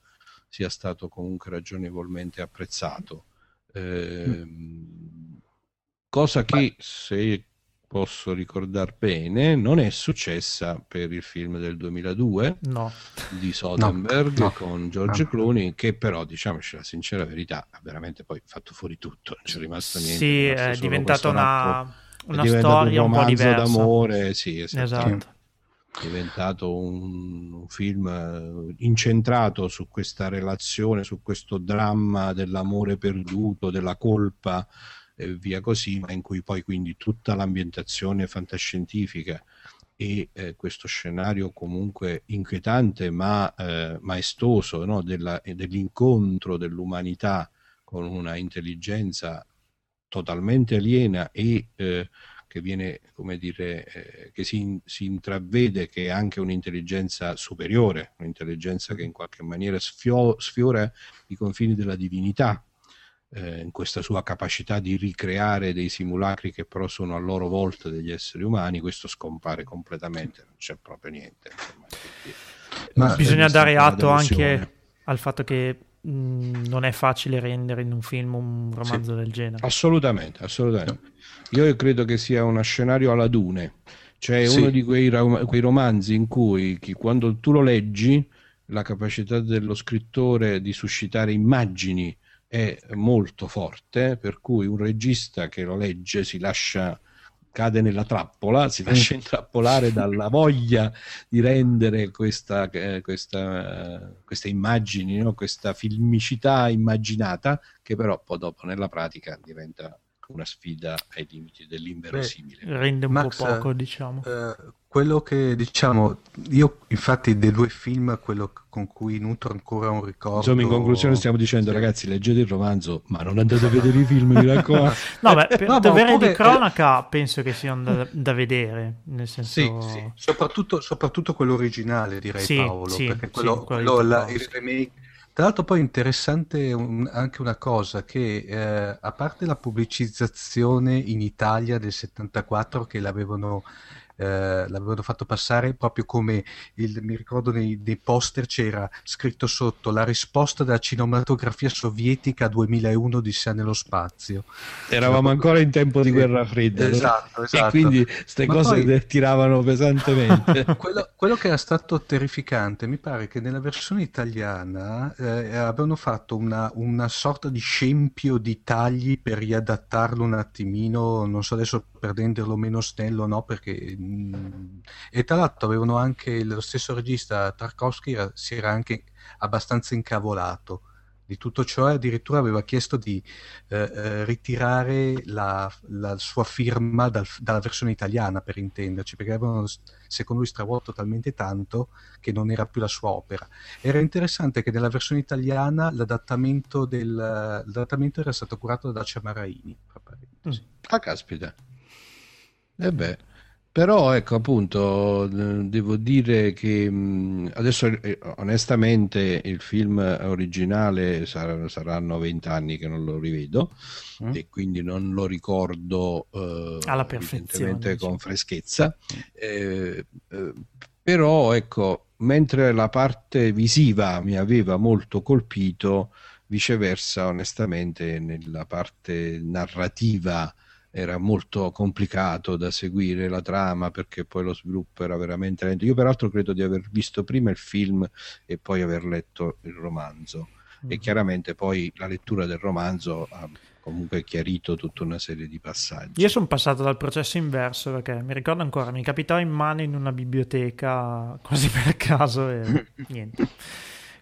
Speaker 10: sia stato comunque ragionevolmente apprezzato. Eh, cosa che se posso ricordare bene non è successa per il film del 2002
Speaker 2: no.
Speaker 10: di Soderbergh no, no. con George Clooney che però diciamoci la sincera verità ha veramente poi fatto fuori tutto non c'è rimasto niente
Speaker 2: sì è diventata una, una storia un, un po' diversa.
Speaker 10: d'amore sì esatto. è diventato un, un, film eh, incentrato su questa relazione, su questo dramma dell'amore perduto, della colpa e via così, ma in cui poi quindi tutta l'ambientazione fantascientifica e eh, questo scenario comunque inquietante ma eh, maestoso no? Della, dell'incontro dell'umanità con una intelligenza totalmente aliena e eh, che viene, come dire, eh, che si, si, intravede che è anche un'intelligenza superiore, un'intelligenza che in qualche maniera sfio, sfiora i confini della divinità, eh, in questa sua capacità di ricreare dei simulacri che però sono a loro volta degli esseri umani, questo scompare completamente, non c'è proprio niente. Insomma,
Speaker 2: Ma bisogna dare atto anche al fatto che non è facile rendere in un film un romanzo sì, del genere.
Speaker 10: Assolutamente, assolutamente. Io credo che sia uno scenario alla Dune, cioè sì. uno di quei, quei, romanzi in cui chi, quando tu lo leggi la capacità dello scrittore di suscitare immagini è molto forte, per cui un regista che lo legge si lascia cade nella trappola, si lascia intrappolare dalla voglia di rendere questa, eh, questa, queste immagini, no? questa filmicità immaginata, che però poi dopo nella pratica diventa una sfida ai limiti dell'inverosimile.
Speaker 2: Beh, rende un Max, po' poco, diciamo.
Speaker 3: Eh, quello che diciamo, io infatti dei due film, quello con cui nutro ancora un ricordo.
Speaker 10: Insomma, in conclusione stiamo dicendo, sì. ragazzi, leggete il romanzo, ma non andate a vedere i film, mi raccomando. <laughs>
Speaker 2: no, beh, per no, dovere oppure... di cronaca penso che siano da, da vedere, nel senso...
Speaker 3: Sì, sì. Soprattutto, soprattutto quello originale, direi sì, Paolo, perché quello, quello la, il remake tra l'altro poi interessante un, anche una cosa che eh, a parte la pubblicizzazione in Italia del 74 che l'avevano eh, l'avevano fatto passare proprio come il, mi ricordo nei, nei, poster c'era scritto sotto la risposta della cinematografia sovietica a 2001 di sé nello spazio.
Speaker 10: Eravamo ancora in tempo di guerra fredda.
Speaker 3: Esatto, esatto.
Speaker 10: E quindi queste cose poi, tiravano pesantemente. <laughs>
Speaker 3: quello, quello, che era stato terrificante, mi pare che nella versione italiana eh, avevano fatto una, una sorta di scempio di tagli per riadattarlo un attimino, non so adesso per renderlo meno snello no, perché e tra l'altro avevano anche lo stesso regista Tarkovsky si era anche abbastanza incavolato di tutto ciò addirittura aveva chiesto di eh, eh, ritirare la, la, sua firma dal, dalla versione italiana per intenderci perché avevano secondo lui stravolto talmente tanto che non era più la sua opera. Era interessante che nella versione italiana l'adattamento, del, l'adattamento era stato curato da Dacia Maraini
Speaker 10: mm. ah caspita eh beh però ecco appunto devo dire che adesso eh, onestamente il film originale sar- saranno vent'anni che non lo rivedo mm. e quindi non lo ricordo eh,
Speaker 2: alla perfezione
Speaker 10: con freschezza. Eh, eh, però ecco mentre la parte visiva mi aveva molto colpito viceversa onestamente nella parte narrativa era molto complicato da seguire la trama perché poi lo sviluppo era veramente lento. Io peraltro credo di aver visto prima il film e poi aver letto il romanzo mm. e chiaramente poi la lettura del romanzo ha comunque chiarito tutta una serie di passaggi.
Speaker 2: Io sono passato dal processo inverso perché mi ricordo ancora, mi capitava in mano in una biblioteca quasi per caso e <laughs> niente.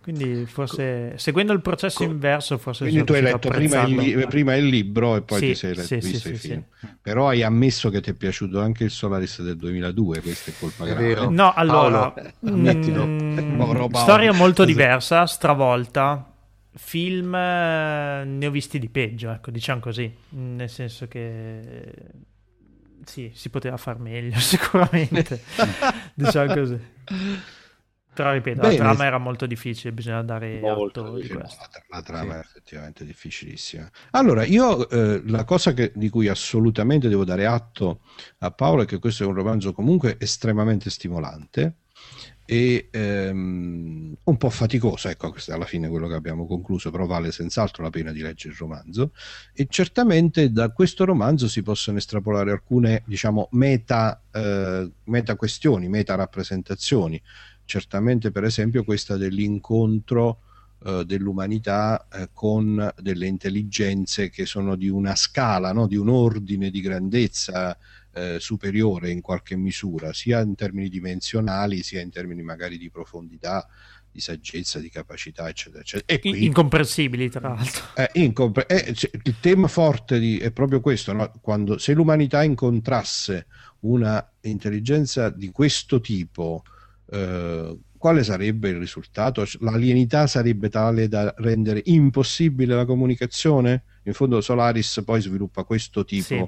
Speaker 2: Quindi forse seguendo il processo Co- inverso, forse
Speaker 10: Quindi tu hai letto prima il, prima il, libro e poi sì, ti sei letto, sì, sì, il film. Però hai ammesso che ti è piaciuto anche il Solaris del 2002, questa è colpa grave.
Speaker 2: No, allora, mm, <laughs> storia molto <laughs> diversa, stravolta. Film eh, ne ho visti di peggio, ecco, diciamo così, nel senso che sì, si poteva far meglio <laughs> sicuramente, diciamo così. Però ripeto, Bene. la trama era molto difficile, bisogna dare molto atto di questo.
Speaker 10: La, trama sì. è effettivamente difficilissima. Allora, io eh, la cosa che, di cui assolutamente devo dare atto a Paolo è che questo è un romanzo comunque estremamente stimolante e ehm, un po' faticoso, ecco, questo è alla fine quello che abbiamo concluso, però vale senz'altro la pena di leggere il romanzo e certamente da questo romanzo si possono estrapolare alcune, diciamo, meta, eh, meta questioni, meta rappresentazioni certamente per esempio questa dell'incontro eh, dell'umanità eh, con delle intelligenze che sono di una scala, no? di un ordine di grandezza eh, superiore in qualche misura, sia in termini dimensionali, sia in termini magari di profondità, di saggezza, di capacità, eccetera, eccetera.
Speaker 2: E qui, incomprensibili, tra l'altro.
Speaker 10: Eh, incompre- eh, cioè, il tema forte di, è proprio questo, no? Quando, se l'umanità incontrasse una intelligenza di questo tipo, eh, quale sarebbe il risultato? L'alienità sarebbe tale da rendere impossibile la comunicazione? In fondo Solaris poi sviluppa questo tipo sì.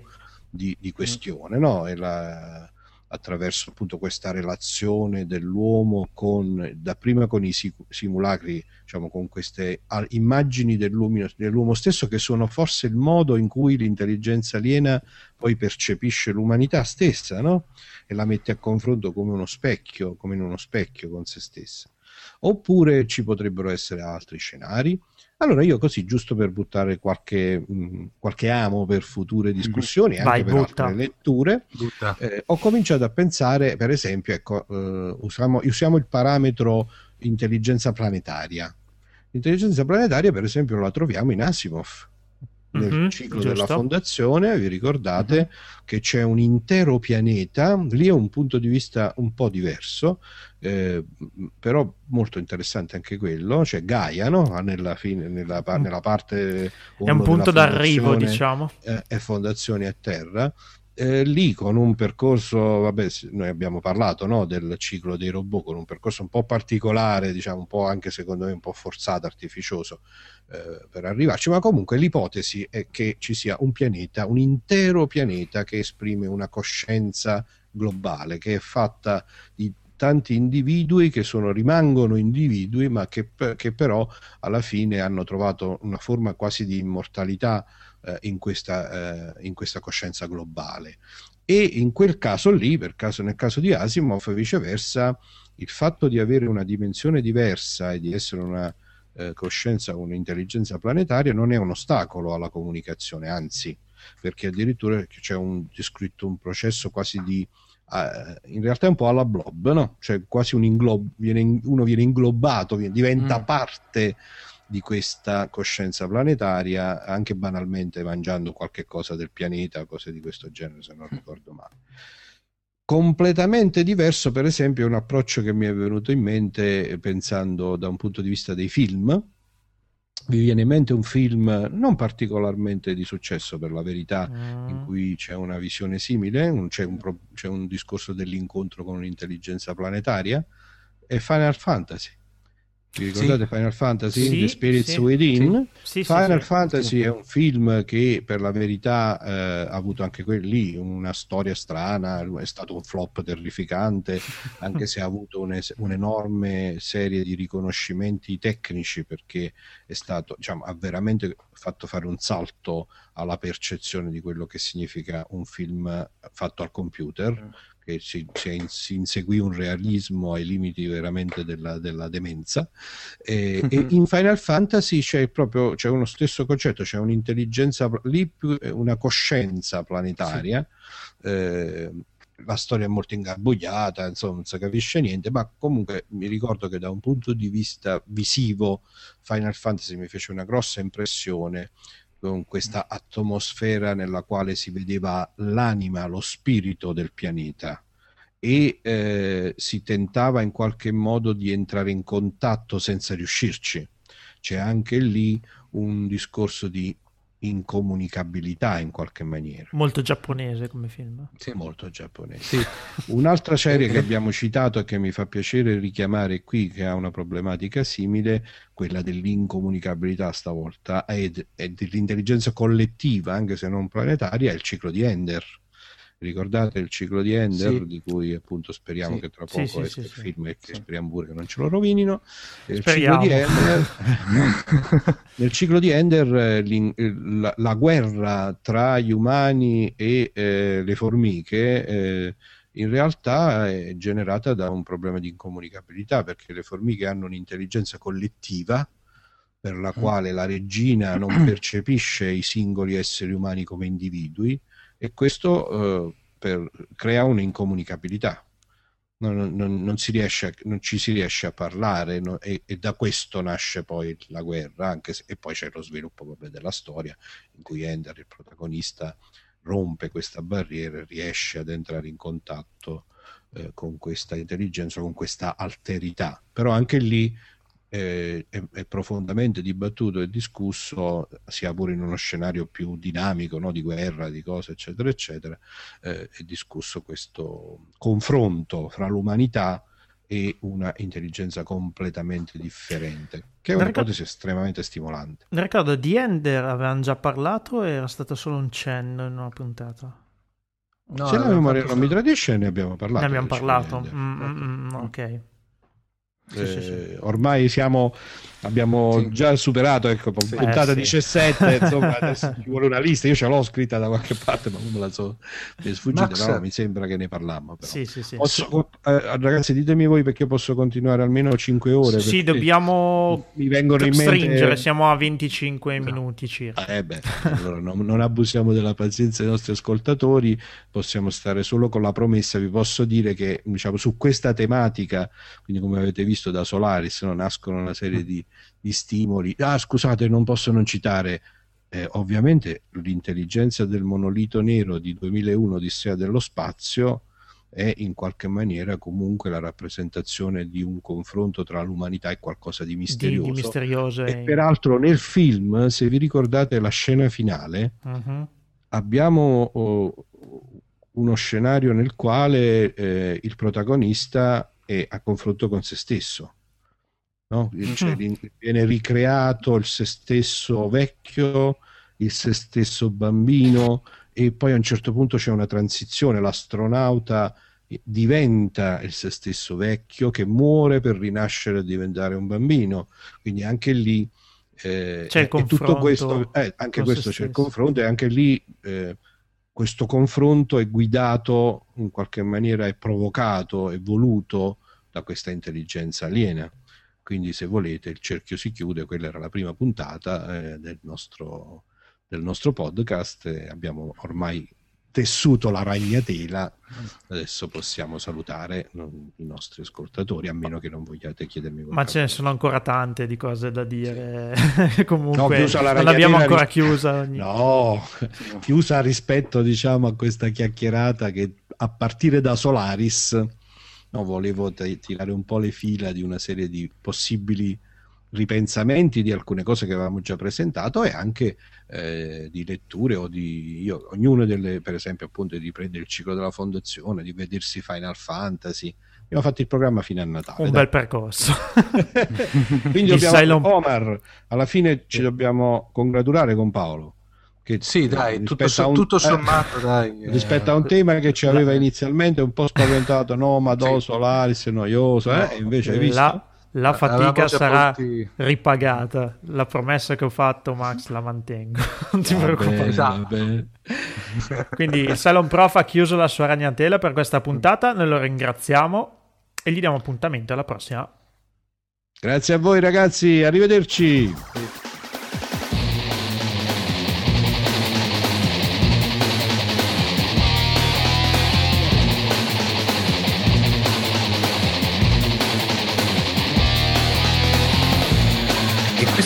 Speaker 10: di, di, questione, no? La, attraverso appunto questa relazione dell'uomo con, dapprima con i simulacri, diciamo con queste immagini dell'uomo, dell'uomo stesso che sono forse il modo in cui l'intelligenza aliena poi percepisce l'umanità stessa, no? E la mette a confronto come uno specchio, come in uno specchio con se stessa. Oppure ci potrebbero essere altri scenari. Allora io così, giusto per buttare qualche, mh, mm, qualche amo per future discussioni, mm-hmm. anche Vai, per butta. altre letture, eh, ho cominciato a pensare, per esempio, ecco, eh, usiamo, usiamo il parametro intelligenza planetaria. L'intelligenza planetaria, per esempio, la troviamo in Asimov nel mm-hmm, ciclo giusto. della fondazione, vi ricordate mm-hmm. che c'è un intero pianeta, lì è un punto di vista un po' diverso, eh, però molto interessante anche quello, c'è Gaia no? nella, fine, nella, mm. nella parte...
Speaker 2: È un punto d'arrivo, diciamo.
Speaker 10: Eh, è Fondazioni a Terra, eh, lì con un percorso, vabbè, noi abbiamo parlato no, del ciclo dei robot, con un percorso un po' particolare, diciamo un po' anche secondo me un po' forzato, artificioso eh, per arrivarci, ma comunque l'ipotesi è che ci sia un pianeta, un intero pianeta che esprime una coscienza globale, che è fatta di tanti individui che sono, rimangono individui, ma che, che però alla fine hanno trovato una forma quasi di immortalità eh, in, questa, eh, in questa coscienza globale. E in quel caso lì, per caso, nel caso di Asimov, viceversa, il fatto di avere una dimensione diversa e di essere una eh, coscienza, un'intelligenza planetaria non è un ostacolo alla comunicazione, anzi, perché addirittura c'è un, descritto un processo quasi di in realtà è un po' alla blob, no? Cioè quasi un inglob, viene, uno viene inglobato, diventa mm. parte di questa coscienza planetaria, anche banalmente mangiando qualche cosa del pianeta, cose di questo genere, se non ricordo male. Completamente diverso, per esempio, è un approccio che mi è venuto in mente pensando da un punto di vista dei film, vi viene in mente un film non particolarmente di successo per la verità,
Speaker 2: Mm.
Speaker 10: in cui c'è una visione simile, c'è, un, pro- c'è un discorso dell'incontro con un'intelligenza planetaria, è Final Fantasy. Vi ricordate Final Fantasy?
Speaker 2: Sì,
Speaker 10: The Spirits
Speaker 2: sì,
Speaker 10: Within?
Speaker 2: Sì, sì,
Speaker 10: Final
Speaker 2: sì.
Speaker 10: Fantasy è un film che per la verità eh, ha avuto anche quelli una storia strana, è stato un flop terrificante, <laughs> anche se ha avuto un'es- un'enorme serie di riconoscimenti tecnici perché è stato, diciamo, ha veramente fatto fare un salto alla percezione di quello che significa un film fatto al computer, che in- si inseguì un realismo ai limiti veramente della, della demenza. E, e in Final Fantasy c'è proprio c'è uno stesso concetto, c'è un'intelligenza lì, più- una coscienza planetaria. eh, la storia è molto ingarbugliata, insomma, non si capisce niente, ma comunque mi ricordo che da un punto di vista visivo Final Fantasy mi fece una grossa impressione con questa atmosfera nella quale si vedeva l'anima, lo spirito del pianeta e eh, si tentava in qualche modo di entrare in contatto senza riuscirci. C'è anche lì un discorso di incomunicabilità in qualche maniera.
Speaker 2: Molto giapponese come film.
Speaker 10: Sì, molto giapponese. Sì. Un'altra serie che <laughs> abbiamo citato e che mi fa piacere richiamare qui, che ha una problematica simile, quella dell'incomunicabilità stavolta, e, e dell'intelligenza collettiva, anche se non planetaria, è il ciclo di Ender. Ricordate il ciclo di Ender,
Speaker 3: Sì.
Speaker 10: di cui appunto speriamo
Speaker 3: Sì.
Speaker 10: che tra poco
Speaker 2: sì,
Speaker 10: esca il film e che speriamo pure che non ce lo rovinino. Il ciclo di Ender, <laughs> nel ciclo di Ender eh, il- la, la guerra tra gli umani e eh, le formiche eh, in realtà è generata da un problema di incomunicabilità perché le formiche hanno un'intelligenza collettiva per la quale la regina non percepisce i singoli esseri umani come individui e questo eh, per- crea un'incomunicabilità. Non, non- non si riesce non ci si riesce a parlare no? e, e da questo nasce poi la guerra anche se- e poi c'è lo sviluppo vabbè, della storia in cui Ender, il protagonista, rompe questa barriera e riesce ad entrare in contatto eh, con questa intelligenza, con questa alterità. Però anche lì è, è profondamente dibattuto e discusso, sia pure in uno scenario più dinamico, no? di guerra, di cose, eccetera, eccetera, eh, è discusso questo confronto fra l'umanità e una intelligenza completamente differente, che è
Speaker 2: Ricordo-
Speaker 10: un'ipotesi estremamente stimolante.
Speaker 2: Mi ricordo di Ender avevamo già parlato e era stato solo un cenno in una puntata.
Speaker 3: No,
Speaker 10: Se la memoria non mi tradisce, ne abbiamo parlato.
Speaker 2: ne abbiamo parlato. Mm, mm, mm, ok. Sì, sì, sì.
Speaker 10: Eh, ormai siamo abbiamo
Speaker 3: Sì.
Speaker 10: già superato ecco
Speaker 3: Sì.
Speaker 10: puntata
Speaker 2: Eh, sì.
Speaker 10: 17 <laughs> insomma adesso ci vuole una lista io ce l'ho scritta da qualche parte ma non me la so mi è sfuggita
Speaker 3: Max-
Speaker 10: però mi sembra che ne parlammo però.
Speaker 2: Sì, sì, sì.
Speaker 10: Posso- eh, ragazzi ditemi voi perché posso continuare almeno 5 ore
Speaker 2: Sì, dobbiamo
Speaker 10: mi vengono in mente
Speaker 2: stringere, siamo a 25 minuti circa.
Speaker 10: eh beh, allora non, non abusiamo della pazienza dei nostri ascoltatori, possiamo stare solo con la promessa. Vi posso dire che diciamo, su questa tematica, quindi come avete visto da Solaris, no, nascono una serie di, di stimoli. Ah, scusate, non posso non citare. eh, ovviamente l'intelligenza del monolito nero di 2001 Odissea dello spazio è in qualche maniera comunque la rappresentazione di un confronto tra l'umanità e qualcosa di
Speaker 2: Di,
Speaker 10: misterioso.
Speaker 2: di misterioso.
Speaker 10: E
Speaker 2: e-
Speaker 10: peraltro nel film, se vi ricordate la scena finale,
Speaker 2: Mhm.
Speaker 10: abbiamo oh, uno scenario nel quale eh, il protagonista è a confronto con se stesso. no? Cioè,
Speaker 2: Mhm.
Speaker 10: rin- viene ricreato il se stesso vecchio, il se stesso bambino e poi a un certo punto c'è una transizione, l'astronauta diventa il se stesso vecchio che muore per rinascere e diventare un bambino. Quindi anche lì eh,
Speaker 2: C'è il
Speaker 10: e tutto
Speaker 2: confronto
Speaker 10: questo, eh, anche questo c'è il confronto e anche lì eh, questo confronto è guidato in qualche maniera, è provocato, è voluto da questa intelligenza aliena. Quindi, se volete, il cerchio si chiude. Quella era la prima puntata eh, del, nostro, del nostro podcast. abbiamo ormai tessuto la ragnatela. Adesso possiamo salutare i nostri ascoltatori, a meno che non vogliate chiedermi
Speaker 2: Ma
Speaker 10: qualcosa.
Speaker 2: ce ne sono ancora tante di cose da dire. <laughs> Comunque,
Speaker 10: No, la
Speaker 2: non l'abbiamo ancora
Speaker 10: ris-
Speaker 2: chiusa. ogni-
Speaker 10: No, chiusa rispetto diciamo a questa chiacchierata che a partire da Solaris no, volevo t- tirare un po' le fila di una serie di possibili ripensamenti di alcune cose che avevamo già presentato e anche eh, di letture o di io, ognuna delle per esempio appunto di prendere il ciclo della fondazione di vedersi Final Fantasy abbiamo fatto il programma fino a Natale
Speaker 2: un
Speaker 10: dai.
Speaker 2: bel percorso <laughs>
Speaker 10: quindi dobbiamo, Silent... Omar alla fine ci dobbiamo congratulare con Paolo
Speaker 3: che sì, dai, tutto, un, tutto, sommato, eh, dai. <laughs>
Speaker 10: Rispetto a un tema che ci aveva inizialmente un po' spaventato, no, Madò, sì. Solaris, noioso, eh? Invece hai visto?
Speaker 2: La, la fatica sarà porti... ripagata. La promessa che ho fatto, Max, la mantengo. <laughs> non ti preoccupare. Esatto. Quindi il Salon Prof ha chiuso la sua ragnatela per questa puntata. Noi lo ringraziamo e gli diamo appuntamento alla prossima.
Speaker 10: Grazie a voi, ragazzi. Arrivederci.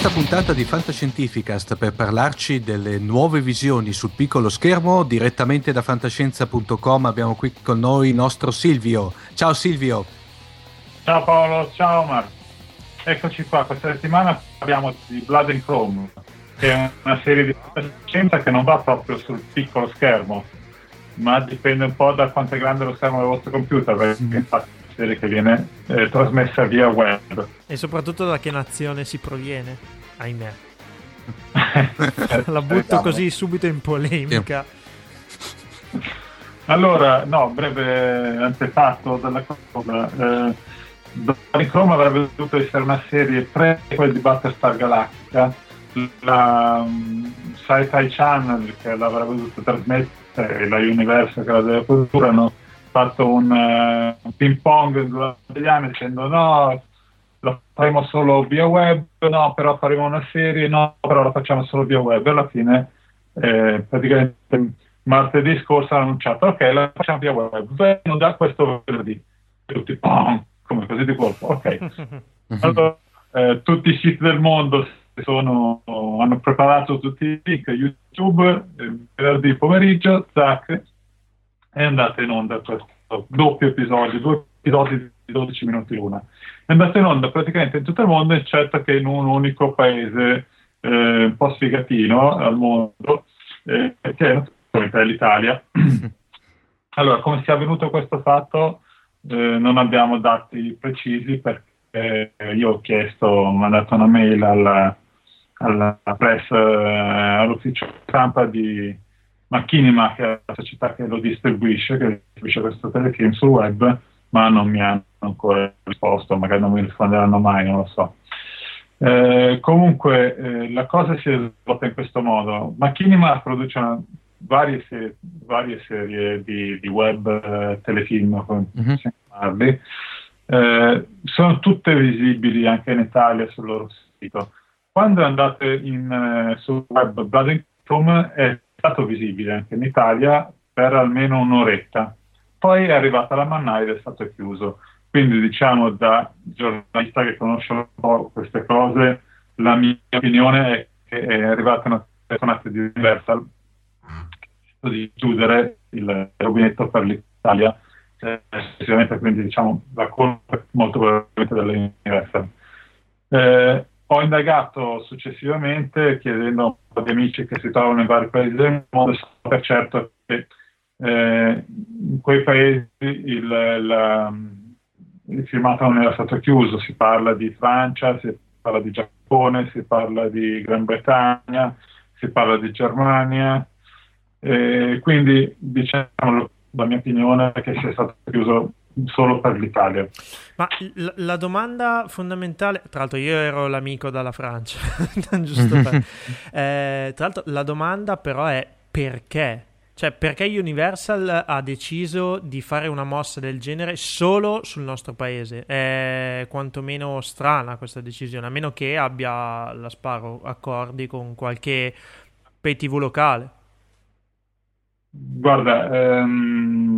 Speaker 3: Questa puntata di Fantascientificast per parlarci delle nuove visioni sul piccolo schermo direttamente da fantascienza.com abbiamo qui con noi il nostro Silvio. Ciao Silvio.
Speaker 11: Ciao Paolo, ciao Marco. Eccoci qua, questa settimana parliamo di Blood and Chrome, che è una serie di fantascienza che non va proprio sul piccolo schermo, ma dipende un po' da quanto è grande lo schermo del vostro computer, perché mm. infatti serie che viene eh, trasmessa via web.
Speaker 2: E soprattutto da che nazione si proviene, ahimè. <laughs> La butto così subito in polemica.
Speaker 11: Allora, no, breve antefatto della cosa. Eh, Domani Chrome avrebbe dovuto essere una serie prequel di Battlestar Galactica. La um, Sci-Fi Channel che l'avrebbe dovuto trasmettere la Universe che la deve produrre hanno fatto un, uh, un ping pong durante gli anni dicendo no, lo faremo solo via web, no, però faremo una serie, no, però la facciamo solo via web. E alla fine, eh, praticamente martedì scorso hanno annunciato, ok, la facciamo via web, non da questo venerdì. Tutti, pong, come così di colpo, ok. <laughs> Allora, eh, tutti i siti del mondo sono, hanno preparato tutti i link YouTube, eh, venerdì pomeriggio, zac, è andata in onda questo doppio episodio, due episodi di 12 minuti l'una. È andata in onda praticamente in tutto il mondo, eccetto che in un unico paese eh, un po' sfigatino al mondo, eh, che è l'Italia. <clears throat> allora, come sia avvenuto questo fatto? Eh, non abbiamo dati precisi perché io ho chiesto, ho mandato una mail alla, alla press, eh, all'ufficio stampa di Machinima, che è la società che lo distribuisce, che distribuisce questo telefilm sul web, ma non mi hanno ancora risposto, magari non mi risponderanno mai, non lo so. Eh, comunque eh, la cosa si è svolta in questo modo. Machinima produce una, varie, serie, varie, serie di, di web eh, telefilm, come mm-hmm. chiamarli, eh, sono tutte visibili anche in Italia sul loro sito. Quando andate in, eh, sul web Blood Chrome è stato visibile anche in Italia per almeno un'oretta. Poi è arrivata la mannaia ed è stato chiuso. Quindi diciamo da giornalista che conosce un po' queste cose, la mia opinione è che è arrivata una telefonata di Universal di chiudere il rubinetto per l'Italia, eh, quindi diciamo la colpa è molto probabilmente dell'Universal. Eh, ho indagato successivamente chiedendo a un po' di amici che si trovano in vari paesi del mondo, per certo che eh, in quei paesi il, la, il, filmato non era stato chiuso, si parla di Francia, si parla di Giappone, si parla di Gran Bretagna, si parla di Germania, eh, quindi diciamo la mia opinione è che sia stato chiuso solo per l'Italia.
Speaker 2: Ma la, la, domanda fondamentale, tra l'altro io ero l'amico dalla Francia, <laughs> giusto per, <laughs> eh, tra l'altro la domanda però è perché? Cioè perché Universal ha deciso di fare una mossa del genere solo sul nostro paese? È quantomeno strana questa decisione, a meno che abbia la Sparo accordi con qualche pay TV locale.
Speaker 11: Guarda, ehm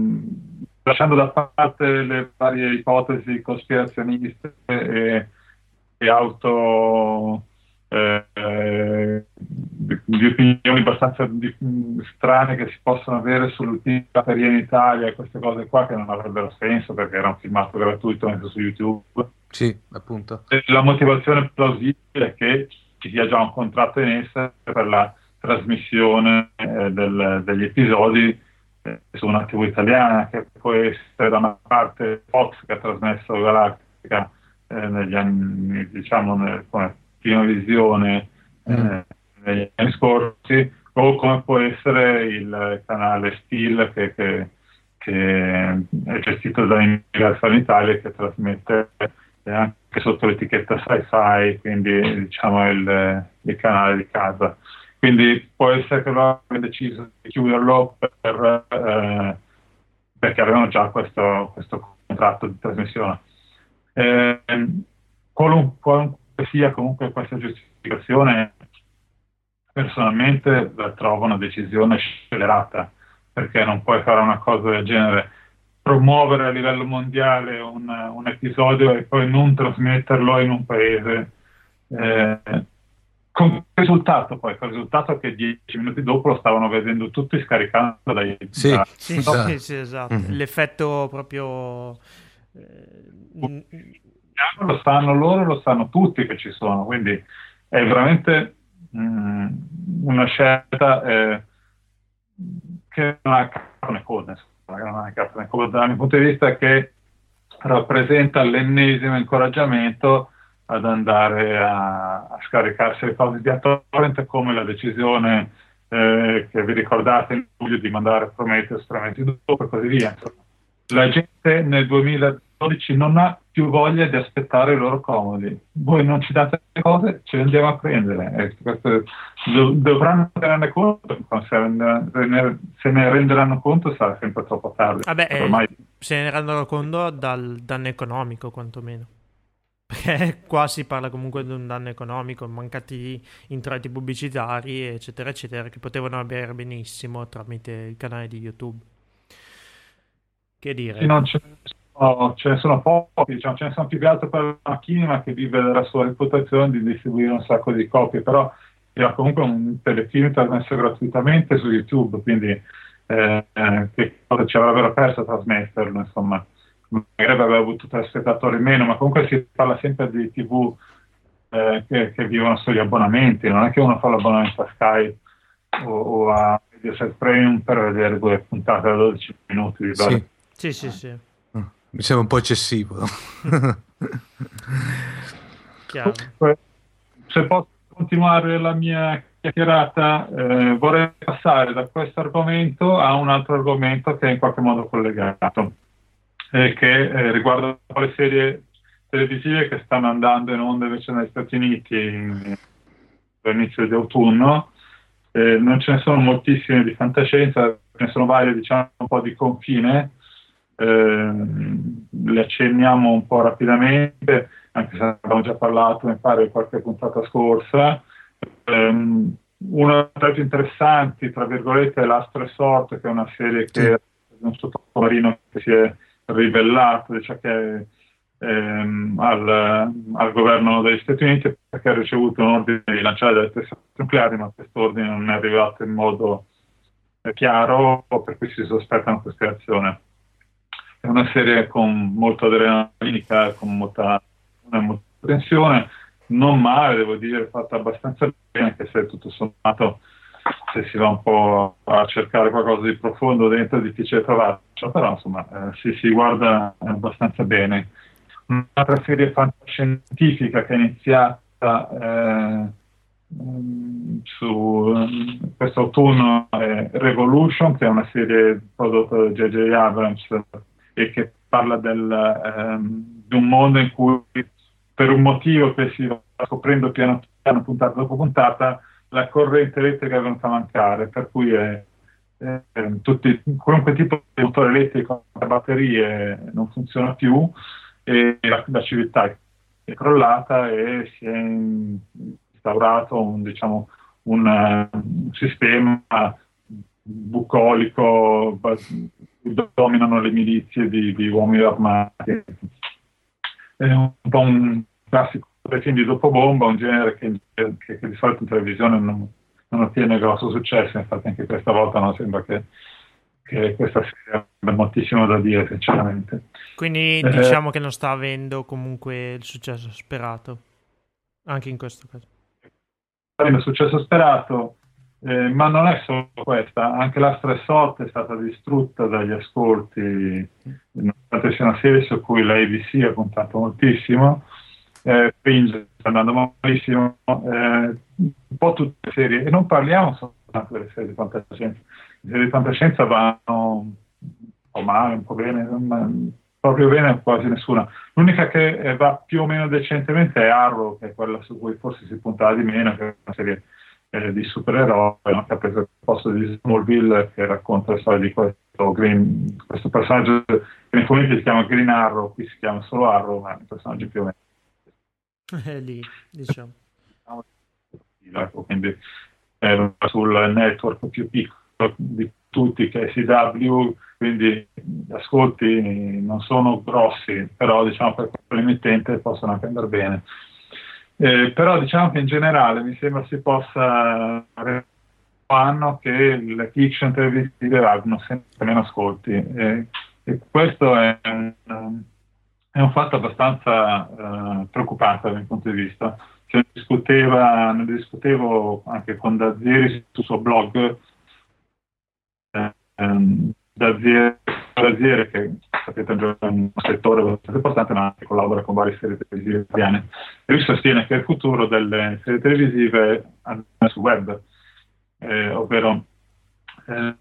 Speaker 11: lasciando da parte le varie ipotesi cospirazioniste e, e auto eh, di, opinioni abbastanza di, strane che si possono avere sull'utilitaria in Italia e queste cose qua che non avrebbero senso perché era un filmato gratuito messo su YouTube.
Speaker 3: Sì, appunto.
Speaker 11: La motivazione plausibile è che ci sia già un contratto in essere per la trasmissione eh, del, degli episodi su una TV italiana, che può essere da una parte Fox che ha trasmesso Galactica eh, negli anni, diciamo, nel, come prima visione eh, mm. negli anni scorsi, o come può essere il canale Steel che, che, che è gestito da Universal Italia che trasmette anche sotto l'etichetta sci-fi, quindi diciamo il, il canale di casa. Quindi può essere che loro abbiano deciso di chiuderlo per, eh, perché avevano già questo, questo, contratto di trasmissione. Eh, qualunque sia comunque questa giustificazione, personalmente la trovo una decisione scellerata, perché non puoi fare una cosa del genere promuovere a livello mondiale un, un episodio e poi non trasmetterlo in un paese. Eh, con il risultato poi, con il risultato che dieci minuti dopo lo stavano vedendo tutti scaricando dai...
Speaker 2: Sì, da, sì, da... sì, sì, esatto. Mm-hmm. L'effetto proprio...
Speaker 11: Eh, lo sanno loro, lo sanno tutti che ci sono, quindi è veramente mh, mm, una scelta eh, che non ha carne coda, dal mio punto di vista che rappresenta l'ennesimo incoraggiamento ad andare a, a scaricarsi le cose di torrent come la decisione eh, che vi ricordate in luglio di mandare Prometheus tre mesi dopo e così via. La gente nel 2012 non ha più voglia di aspettare i loro comodi. Voi non ci date le cose, ce le andiamo a prendere. Questo, dovranno tenerne conto, se ne, renderanno conto sarà sempre troppo tardi.
Speaker 2: Vabbè, eh, Ormai... se ne rendono conto dal danno economico quantomeno. Perché <laughs> qua si parla comunque di un danno economico, mancati introiti pubblicitari, eccetera, eccetera, che potevano avere benissimo tramite il canale di YouTube. Che dire?
Speaker 11: Non ce ne sono, ce ne sono pochi, diciamo, ce ne sono più che altro per la macchina che vive della sua reputazione di distribuire un sacco di copie, però era comunque un telefilm trasmesso gratuitamente su YouTube, quindi eh, eh, che cosa ci avrebbero perso a trasmetterlo, insomma magari aveva avuto tre spettatori in meno, ma comunque si parla sempre di tv eh, che, che, vivono sugli abbonamenti, non è che uno fa l'abbonamento a Sky o, o a Mediaset Premium per vedere due puntate da 12 minuti. Di
Speaker 2: sì. sì, sì, sì.
Speaker 3: Mm, mi sembra un po' eccessivo. <laughs>
Speaker 2: Chiaro.
Speaker 11: Se posso continuare la mia chiacchierata, eh, vorrei passare da questo argomento a un altro argomento che è in qualche modo collegato eh, che eh, riguardano le serie televisive che stanno andando in onda invece negli Stati Uniti all'inizio di autunno. Eh, non ce ne sono moltissime di fantascienza, ce ne sono varie, diciamo, un po' di confine. Eh, le accenniamo un po' rapidamente, anche se abbiamo già parlato, mi pare, qualche puntata scorsa. Um, una tra le più interessanti, tra virgolette, è L'Astro e Sorte, che è una serie che è un sottomarino che si è ribellato diciamo che, ehm, al, al, governo degli Stati Uniti perché ha ricevuto un ordine di lanciare delle teste nucleari, ma questo ordine non è arrivato in modo eh, chiaro, per cui si sospettano queste azioni. È una serie con molta adrenalina, con molta, molta tensione, non male, devo dire, fatta abbastanza bene, anche se tutto sommato se si va un po' a cercare qualcosa di profondo dentro è difficile trovarlo, però insomma eh, si, si guarda abbastanza bene. Un'altra serie fantascientifica che è iniziata eh, su questo autunno è Revolution, che è una serie prodotta da J.J. Abrams e che parla del, ehm, di un mondo in cui per un motivo che si va scoprendo piano piano, puntata dopo puntata, la corrente elettrica è venuta a mancare, per cui è, è, tutti, qualunque tipo di motore elettrico a batterie non funziona più e la, la civiltà è crollata e si è instaurato un, diciamo, un, un sistema bucolico dominano le milizie di, di uomini armati. È un po' un classico dei film di dopo bomba, un genere che, che, che, di solito in televisione non, non ottiene grosso successo, infatti anche questa volta non sembra che che questa serie ha moltissimo da dire, sinceramente.
Speaker 2: Quindi
Speaker 11: Eh,
Speaker 2: diciamo che non sta avendo comunque il successo sperato, anche in questo caso.
Speaker 11: avendo successo sperato, eh, ma non è solo questa, anche la Stressot è stata distrutta dagli ascolti, nonostante sia una serie su cui la ABC ha puntato moltissimo, eh, Fringe sta andando malissimo, eh, un po' tutte le serie, e non parliamo soltanto delle serie di fantascienza, le serie di fantascienza vanno un po' male, un po' bene, ma proprio bene quasi nessuna. L'unica che eh, va più o meno decentemente è Arrow, che è quella su cui forse si puntava di meno, che è una serie eh, di supereroi, no? che ha preso il posto di Smallville, che racconta la storia di questo, Green, questo personaggio che nei fumetti si chiama Green Arrow, qui si chiama solo Arrow, ma è un personaggio più o meno <laughs>
Speaker 2: È lì, diciamo.
Speaker 11: quindi è sul network più piccolo di tutti che è CW, quindi gli ascolti non sono grossi, però diciamo per l'emittente possono anche andare bene. Eh, però diciamo che in generale mi sembra si possa anno che le fiction televisive hanno sempre meno ascolti e, e questo è un, è un fatto abbastanza eh, preoccupante dal mio punto di vista. Cioè, discuteva, ne discutevo anche con Dazieri sul suo blog eh, Dazieri, Dazieri che sapete è un settore abbastanza importante ma che collabora con varie serie televisive italiane e lui sostiene che il futuro delle serie televisive è sul web eh, ovvero eh,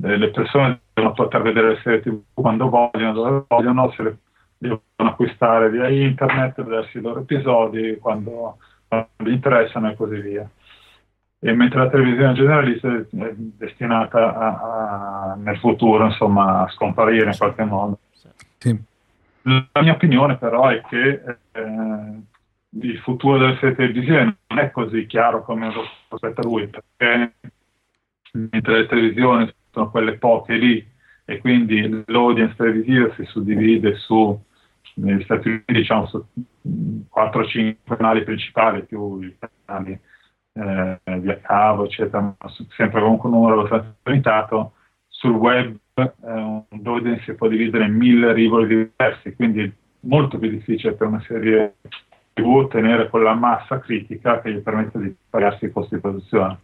Speaker 11: le persone devono poter vedere le serie tv quando vogliono, dove vogliono, se le devono acquistare via internet, vedersi i loro episodi quando, quando gli interessano e così via. E mentre la televisione generalista è destinata a, a, nel futuro insomma, a scomparire in qualche modo.
Speaker 3: Sì.
Speaker 11: La mia opinione però è che eh, il futuro delle serie televisive non è così chiaro come lo aspetta lui, perché mentre le televisioni sono quelle poche lì e quindi l'audience televisiva si suddivide su negli Stati Uniti diciamo su 4-5 canali principali più i canali eh, via cavo eccetera ma sempre comunque un numero abbastanza limitato. Sul web eh, l'audience si può dividere in mille rivoli diversi quindi è molto più difficile per una serie tv ottenere quella massa critica che gli permette di pagarsi i costi di produzione.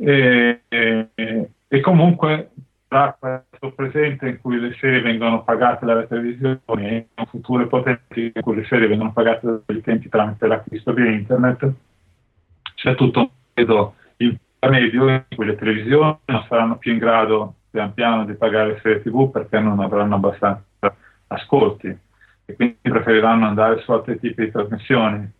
Speaker 11: E, e, e comunque tra questo presente in cui le serie vengono pagate dalle televisioni e un futuro ipotetico in cui le serie vengono pagate dagli utenti tramite l'acquisto di internet, c'è tutto un periodo intermedio in cui le televisioni non saranno più in grado pian piano di pagare serie tv perché non avranno abbastanza ascolti e quindi preferiranno andare su altri tipi di trasmissioni.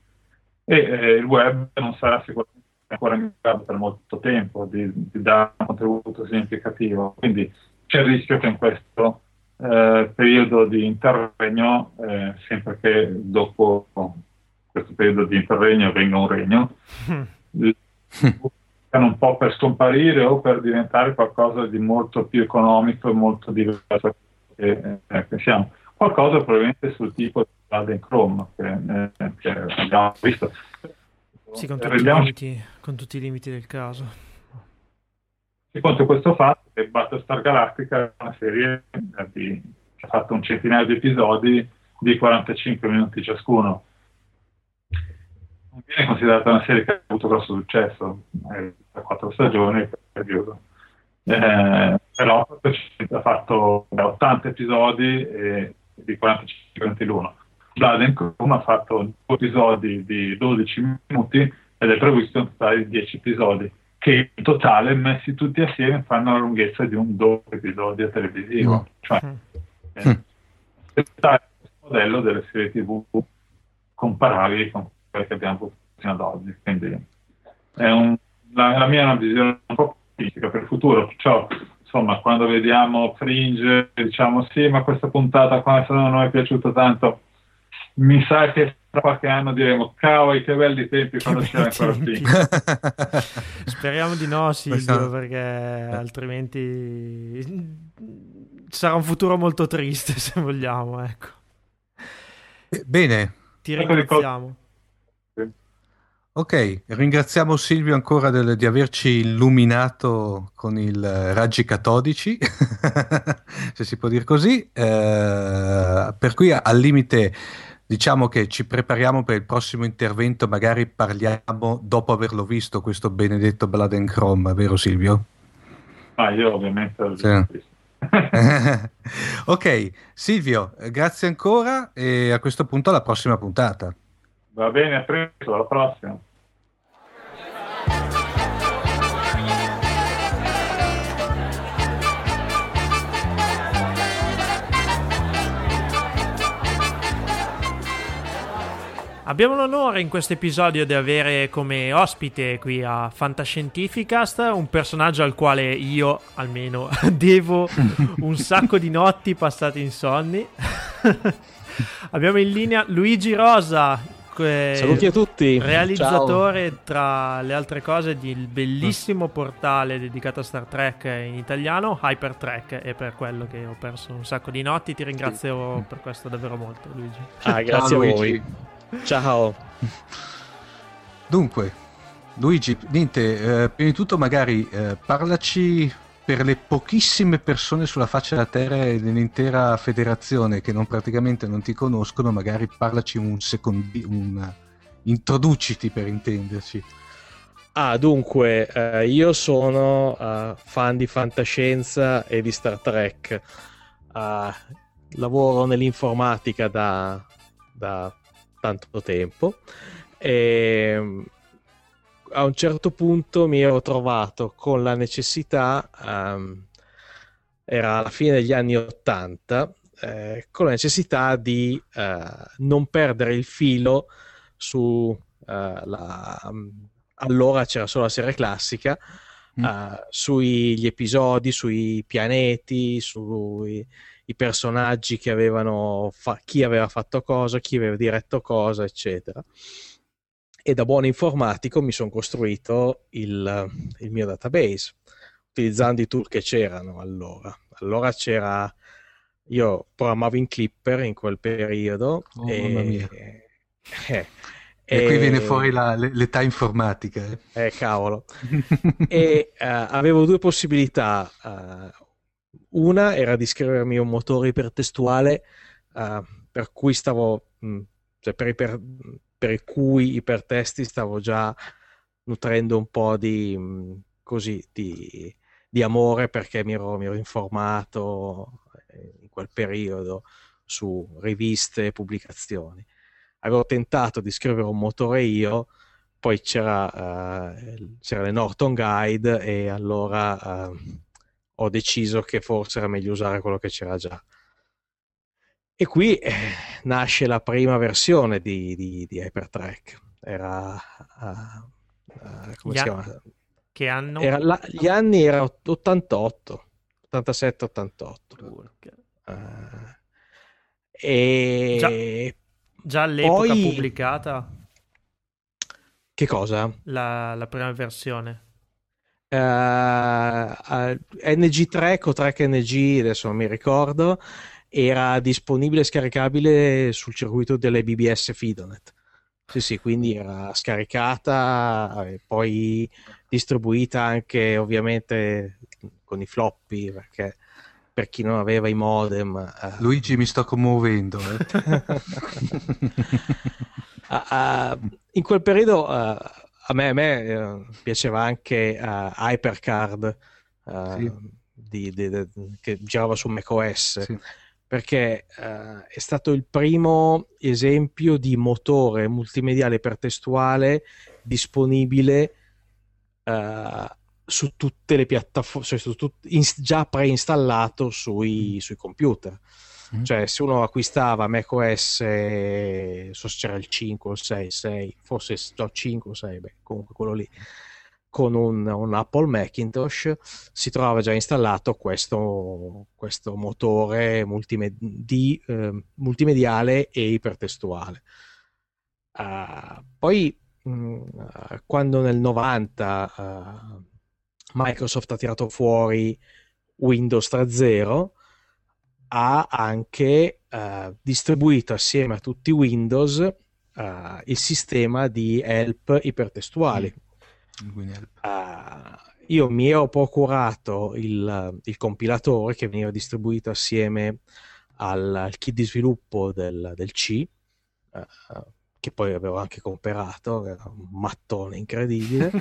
Speaker 11: E eh, il web non sarà sicuramente ancora in grado per molto tempo di, di, dare un contributo significativo. Quindi c'è il rischio che in questo eh, periodo di interregno, eh, sempre che dopo questo periodo di interregno venga un regno, <laughs> un po' per scomparire o per diventare qualcosa di molto più economico e molto diverso che eh, pensiamo. Qualcosa probabilmente sul tipo di Laden Chrome che, eh, che abbiamo visto.
Speaker 2: Sì, con tutti, limiti, con tutti, i limiti, del caso.
Speaker 11: E contro questo fatto che Battlestar Galactica è una serie di, che ha fatto un centinaio di episodi di 45 minuti ciascuno. Non viene considerata una serie che ha avuto grosso successo, è da quattro stagioni per periodo. Eh, però ha fatto 80 episodi e di 45 minuti l'uno. Chrome ha fatto due episodi di 12 minuti ed è previsto un totale di 10 episodi che in totale messi tutti assieme fanno la lunghezza di un doppio episodio televisivo.
Speaker 3: Mm.
Speaker 11: cioè eh, questo modello delle serie tv comparabili con quelle che abbiamo avuto fino ad oggi quindi è un, la, la mia è una visione un po' politica per il futuro perciò insomma quando vediamo Fringe diciamo sì ma questa puntata qua non mi è piaciuta tanto mi sa che tra qualche anno diremo cavoli che belli tempi quando c'era ancora qui <laughs>
Speaker 2: speriamo di no Silvio
Speaker 3: Questa-
Speaker 2: perché altrimenti sarà un futuro molto triste <laughs> se vogliamo ecco.
Speaker 3: Bene,
Speaker 2: ti
Speaker 11: Ecco
Speaker 2: ringraziamo.
Speaker 3: Ok, ringraziamo Silvio ancora del, di averci illuminato con i raggi catodici, <laughs> se si può dire così. Eh, per cui al limite diciamo che ci prepariamo per il prossimo intervento, magari parliamo dopo averlo visto questo benedetto Blood and Chrome, vero Silvio?
Speaker 11: Ah, io ovviamente l'ho
Speaker 3: sì. <laughs> ok, Silvio, grazie ancora e a questo punto alla prossima puntata.
Speaker 11: Va bene, a presto, alla prossima.
Speaker 2: Abbiamo l'onore in questo episodio di avere come ospite qui a Fantascientificast un personaggio al quale io almeno <laughs> devo un sacco di notti passate insonni. <laughs> Abbiamo in linea Luigi Rosa.
Speaker 12: Saluti a tutti.
Speaker 2: Realizzatore, Ciao. tra le altre cose, un bellissimo portale dedicato a Star Trek in italiano, Hypertrek, e per quello che ho perso un sacco di notti. Ti ringrazio per questo davvero molto, Luigi.
Speaker 12: Ah, grazie Ciao, a voi. Ciao.
Speaker 3: Dunque, Luigi, niente, eh, prima di tutto magari eh, parlaci per le pochissime persone sulla faccia della Terra e dell'intera federazione che non praticamente non ti conoscono, magari parlaci un secondo, un, introduciti per intenderci.
Speaker 12: Ah, dunque, eh, io sono uh, fan di fantascienza e di Star Trek. Uh, lavoro nell'informatica da, da tanto tempo e mm, a un certo punto mi ero trovato con la necessità, um, era alla fine degli anni 80, eh, con la necessità di uh, non perdere il filo su uh, la, allora c'era solo la serie classica, mm. uh, sugli episodi, sui pianeti, sui i personaggi che avevano fa- chi aveva fatto cosa, chi aveva diretto cosa, eccetera. E da buon informatico mi sono costruito il, il, mio database utilizzando i tool che c'erano allora. Allora c'era io programmavo in Clipper in quel periodo
Speaker 3: oh, e, <laughs> eh, e, qui viene fuori la, l'età informatica.
Speaker 12: Eh, eh cavolo. <laughs> e uh, avevo due possibilità. Uh, una era di scrivermi un motore ipertestuale uh, per cui stavo, mh, mm, cioè per, iper, per i cui ipertesti stavo già nutrendo un po' di, mh, mm, così, di, di amore perché mi ero, mi ero, informato eh, in quel periodo su riviste e pubblicazioni. Avevo tentato di scrivere un motore io, poi c'era, uh, c'era le Norton Guide e allora uh, ho deciso che forse era meglio usare quello che c'era già. E qui eh, nasce la prima versione di, di, di Hypertrack. Era. Uh, uh, come gli si chiama?
Speaker 2: Che anno?
Speaker 12: Era la, gli anni erano 88, 87, 88. Uh, e
Speaker 2: già, già all'epoca poi... pubblicata?
Speaker 12: Che cosa?
Speaker 2: La, la prima versione
Speaker 12: uh, uh, NG3 o Track NG, adesso non mi ricordo, era disponibile e scaricabile sul circuito delle BBS Fidonet. Sì, sì, quindi era scaricata e poi distribuita anche ovviamente con i floppy perché per chi non aveva i modem.
Speaker 3: Uh... Luigi mi sto commuovendo. Eh.
Speaker 12: uh, <laughs> in quel periodo a me, a me eh, piaceva anche uh, Hypercard uh, sì. di, di, di, che girava su macOS sì. perché uh, è stato il primo esempio di motore multimediale ipertestuale disponibile su tutte le piattaforme, cioè tut- in, già preinstallato sui, sui computer. Mm. Cioè, se uno acquistava macOS, so se c'era il 5 o il 6, 6 forse no, 5 o 6, beh, comunque quello lì, con un, un, Apple Macintosh, si trovava già installato questo, questo motore multimed- di, eh, multimediale e ipertestuale. Uh, poi, mh, mm, quando nel 90 uh, Microsoft ha tirato fuori Windows 3.0, ha anche uh, distribuito assieme a tutti Windows uh, il sistema di help ipertestuali.
Speaker 3: Quindi, help.
Speaker 12: Uh, io mi ero procurato il, il, compilatore che veniva distribuito assieme al, al kit di sviluppo del, del C, che poi avevo anche comprato, era un mattone incredibile.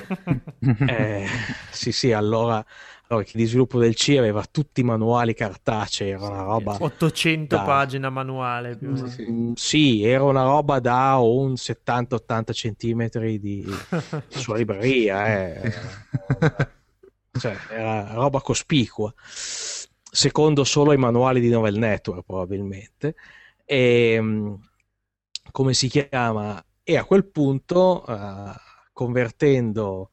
Speaker 12: <laughs> eh, sì, sì, allora, allora kit di sviluppo del C aveva tutti i manuali cartacei, era una roba...
Speaker 2: 800 da... pagine manuale più o
Speaker 12: meno. Sì, era una roba da un 70-80 centimetri di <laughs> sua libreria, eh. cioè, era roba cospicua, secondo solo i manuali di Novel Network probabilmente. E, ehm, come si chiama? E a quel punto, uh, convertendo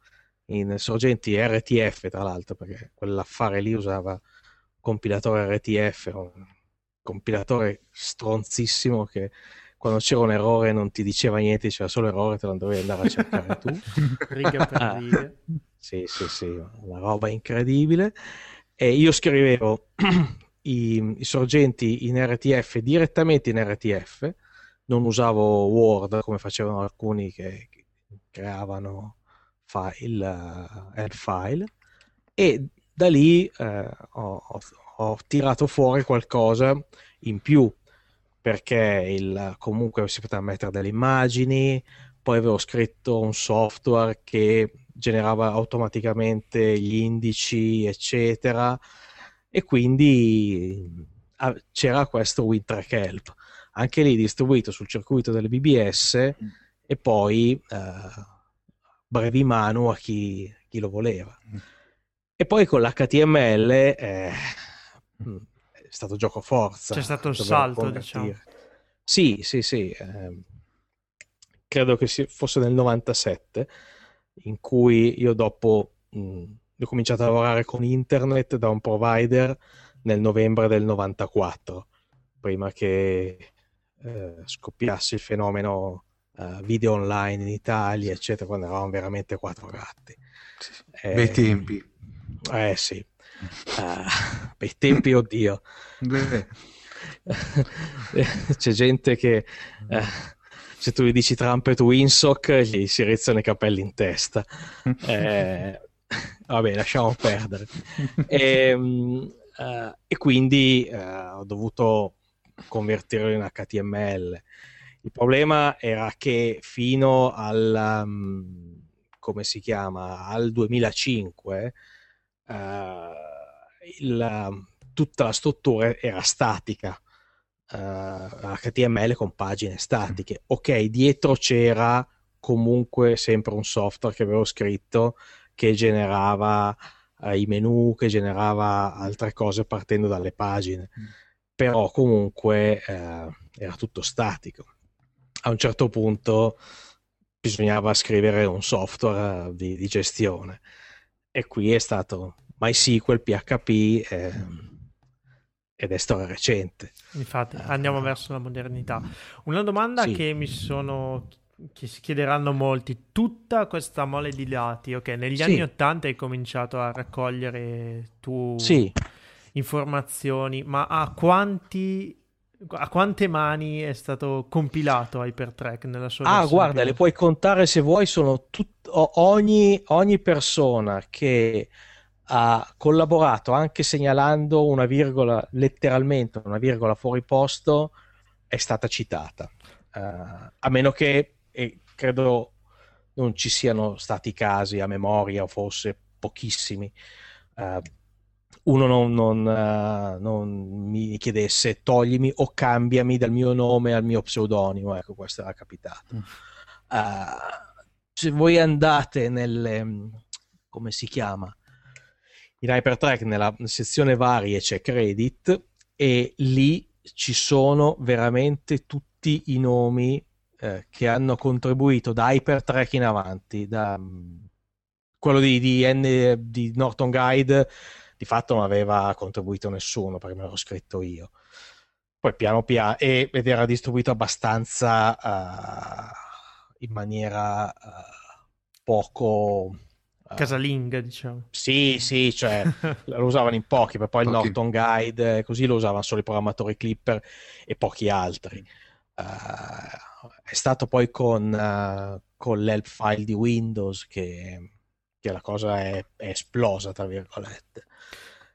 Speaker 12: in sorgenti RTF, tra l'altro, perché quell'affare lì usava compilatore RTF, un compilatore stronzissimo che quando c'era un errore non ti diceva niente, diceva solo errore, te lo dovevi andare a cercare tu. <laughs>
Speaker 2: riga per ah, riga. <laughs>
Speaker 12: Sì, sì, sì, una roba incredibile. E io scrivevo <clears throat> i, i sorgenti in RTF direttamente in RTF, non usavo Word come facevano alcuni che, creavano file, uh, file e da lì eh, ho, ho, tirato fuori qualcosa in più perché il, comunque si poteva mettere delle immagini poi avevo scritto un software che generava automaticamente gli indici eccetera e quindi ah, c'era questo WinTrack Help anche lì distribuito sul circuito delle BBS mm. e poi uh, brevi mano a chi, chi lo voleva. Mm. E poi con l'HTML eh, mm, è stato gioco forza.
Speaker 2: C'è stato il salto, diciamo.
Speaker 12: Sì, sì, sì. Eh, credo che fosse nel 97 in cui io dopo mh, ho cominciato a lavorare con internet da un provider nel novembre del 94 prima che eh, scoppiasse il fenomeno eh, video online in Italia, eccetera, quando eravamo veramente quattro gatti.
Speaker 3: Eh, bei tempi.
Speaker 12: Eh sì, uh, bei tempi, oddio. <laughs> C'è gente che uh, se tu gli dici Trumpet Winsock gli si rizzano i capelli in testa. <laughs> Eh, vabbè, lasciamo perdere. E, um, uh, e quindi ho dovuto convertirlo in HTML. Il problema era che fino al, um, come si chiama, al 2005 uh, eh, il, tutta la struttura era statica. Uh, eh, HTML con pagine statiche. Ok, dietro c'era comunque sempre un software che avevo scritto che generava uh, i menu, che generava altre cose partendo dalle pagine. Mm però comunque eh, era tutto statico. A un certo punto bisognava scrivere un software di, di gestione e qui è stato MySQL, PHP eh, ed è storia recente.
Speaker 2: Infatti, uh, andiamo verso la modernità. Una domanda sì. che mi sono che si chiederanno molti, tutta questa mole di dati, ok, negli sì. anni 80 hai cominciato a raccogliere tu
Speaker 12: sì
Speaker 2: informazioni, ma a quanti a quante mani è stato compilato Hypertrack nella sua
Speaker 12: Ah, guarda, più... le puoi contare se vuoi, sono tut... ogni, ogni persona che ha collaborato anche segnalando una virgola, letteralmente una virgola fuori posto, è stata citata. Uh, a meno che, e credo non ci siano stati casi a memoria, o forse pochissimi, uh, uno non, non, uh, non, mi chiedesse toglimi o cambiami dal mio nome al mio pseudonimo, ecco questo era capitato. Mm. Uh, se voi andate nelle, come si chiama, in Hypertrack nella sezione varie c'è credit e lì ci sono veramente tutti i nomi eh, che hanno contribuito da Hypertrack in avanti, da um, quello di, di, N, di Norton Guide di fatto non aveva contribuito nessuno perché me l'ho scritto io. Poi piano piano, ed era distribuito abbastanza uh, in maniera uh, poco...
Speaker 2: Uh, casalinga, diciamo.
Speaker 12: Sì, sì, cioè <laughs> lo usavano in pochi, poi il Norton Guide, così lo usavano solo i programmatori Clipper e pochi altri. Uh, stato poi con, uh, con l'help file di Windows che, che la cosa è, è, esplosa, tra virgolette.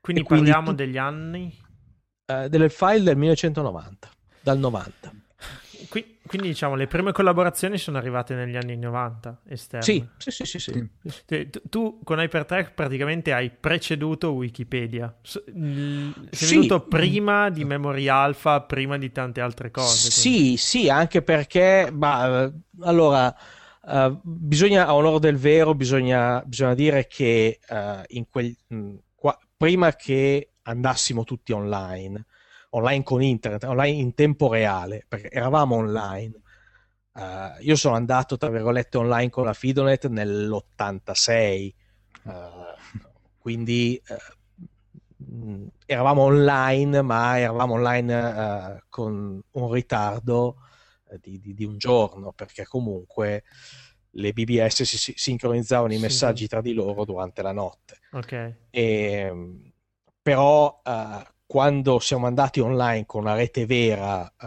Speaker 2: Quindi, quindi parliamo tu... degli anni?
Speaker 12: Uh, dell'help file del 1990, dal 90.
Speaker 2: Qui, quindi diciamo le prime collaborazioni sono arrivate negli anni 90 esterne.
Speaker 12: Sì, sì, sì, sì, sì.
Speaker 2: Tu, tu, con Hypertrack praticamente hai preceduto Wikipedia. Sei sì. venuto prima di Memory Alpha, prima di tante altre cose.
Speaker 12: Sì, quindi. sì, anche perché bah, allora uh, bisogna a onore del vero bisogna, bisogna dire che uh, quel, mh, qua, prima che andassimo tutti online online con internet, online in tempo reale, perché eravamo online. Uh, io sono andato, tra virgolette, online con la Fidonet nell'86, uh, eh, quindi uh, eravamo online, ma eravamo online con un ritardo di, di, di, un giorno, perché comunque le BBS si, si sincronizzavano i messaggi sì. tra di loro durante la notte.
Speaker 2: Okay.
Speaker 12: E, però quando siamo andati online con una rete vera uh,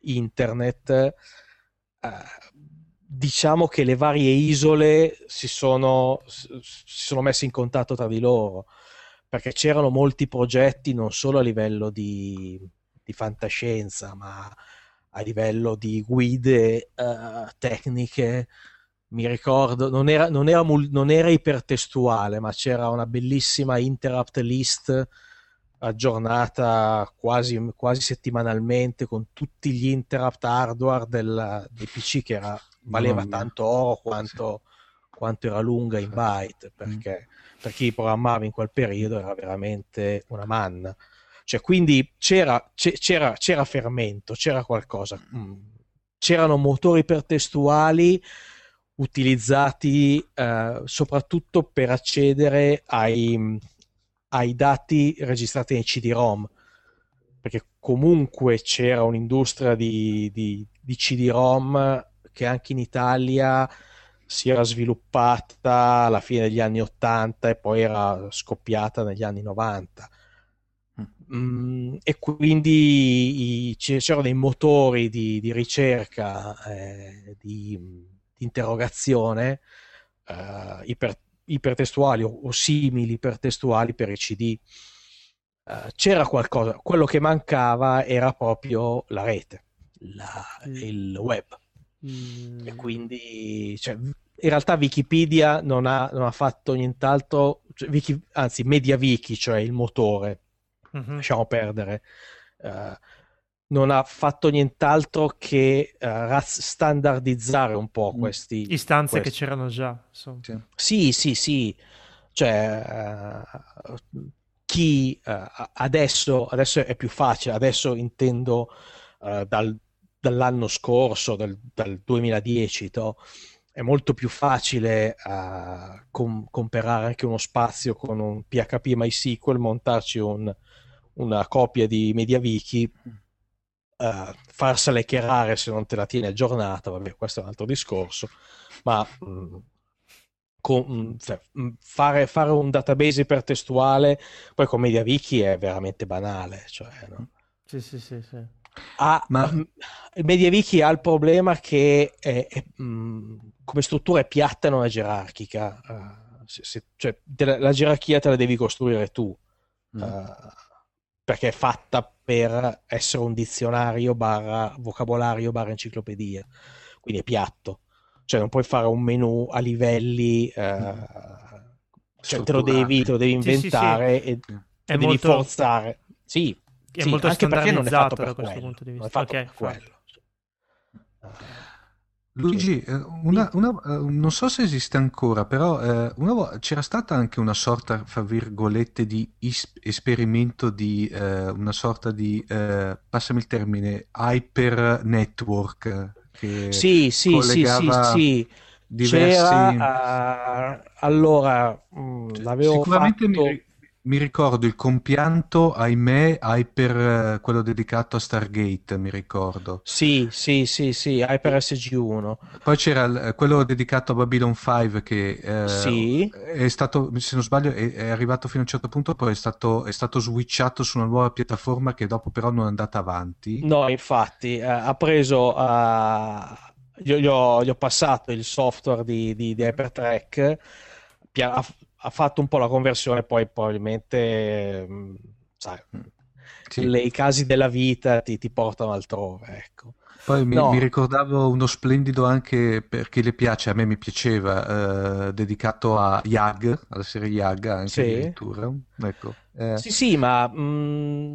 Speaker 12: internet, uh, diciamo che le varie isole si sono, si sono messe in contatto tra di loro, perché c'erano molti progetti non solo a livello di, di fantascienza, ma a livello di guide uh, tecniche. Mi ricordo, non era, non, era, non era ipertestuale, ma c'era una bellissima interrupt list aggiornata quasi, quasi settimanalmente con tutti gli interrupt hardware del, dei PC che era, valeva tanto oro quanto, sì. quanto, era lunga in byte perché mm. per chi programmava in quel periodo era veramente una manna cioè quindi c'era, c'era, c'era fermento c'era qualcosa mm. c'erano motori ipertestuali utilizzati eh, soprattutto per accedere ai ai dati registrati nei CD-ROM, perché comunque c'era un'industria di, di, di CD-ROM che anche in Italia si era sviluppata alla fine degli anni 80 e poi era scoppiata negli anni 90. Mm, e quindi i, c'erano dei motori di, di ricerca, eh, di, di, interrogazione eh, iper, ipertestuali o, o simili ipertestuali per i CD. Uh, c'era qualcosa, quello che mancava era proprio la rete, la, mm. il web. Mm. E quindi, cioè, in realtà Wikipedia non ha, non ha fatto nient'altro, cioè, Wiki, anzi MediaWiki, cioè il motore, mm-hmm. lasciamo perdere. Uh, non ha fatto nient'altro che uh, standardizzare un po' mm. questi
Speaker 2: istanze questi. che c'erano già.
Speaker 12: Insomma. Sì, sì, sì. Cioè, uh, chi uh, adesso, adesso, è più facile, adesso intendo dal, dall'anno scorso, dal, dal 2010, to, è molto più facile com- comprare anche uno spazio con un PHP MySQL, montarci un, una copia di MediaWiki uh, farsela chiarare se non te la tieni aggiornata, vabbè, questo è un altro discorso, ma mh, mm, con, mh, mm, cioè, mm, fare, fare, un database ipertestuale poi con MediaWiki è veramente banale, cioè, no?
Speaker 2: Sì, sì, sì, sì.
Speaker 12: Ha, ma... MediaWiki ha il problema che è, è, come struttura è piatta e non è gerarchica. Uh, se, se, cioè, la, la, gerarchia te la devi costruire tu. Mm. Uh, perché è fatta per essere un dizionario barra vocabolario barra enciclopedia, quindi è piatto. Cioè non puoi fare un menu a livelli, eh, cioè te lo devi, te lo devi inventare sì, sì, sì. e è devi molto... forzare. Sì,
Speaker 2: è molto
Speaker 12: anche perché non è fatto per
Speaker 2: da questo
Speaker 12: quello.
Speaker 2: punto di vista. Non è fatto okay,
Speaker 12: per quello.
Speaker 3: Luigi, eh, una, una, eh, non so se esiste ancora, però eh, una, c'era stata anche una sorta, fra virgolette, di is- esperimento di eh, una sorta di, eh, passami il termine, hyper network. Che
Speaker 12: sì, sì, sì, sì, sì. Diversi... C'era, uh, allora, mh, mm, l'avevo Sicuramente fatto... mi,
Speaker 3: mi ricordo il compianto, ahimè, Hyper, eh, quello dedicato a Stargate, mi ricordo.
Speaker 12: Sì, sì, sì, sì, Hyper SG1.
Speaker 3: Poi c'era il, quello dedicato a Babylon 5 che eh,
Speaker 12: sì.
Speaker 3: è stato, se non sbaglio, è, è, arrivato fino a un certo punto, poi è stato, è stato switchato su una nuova piattaforma che dopo però non è andata avanti.
Speaker 12: No, infatti, eh, ha preso... Uh io gli ho, gli ho passato il software di, di, di Hypertrack, ha, fatto un po' la conversione, poi probabilmente, mm, sai, sì. le, i casi della vita ti, ti portano altrove, ecco.
Speaker 3: Poi mi, no. mi, ricordavo uno splendido anche per chi le piace, a me mi piaceva, eh, dedicato a Yag, alla serie Yag anche sì. addirittura. Ecco,
Speaker 12: eh. Sì, sì, ma mh, mm,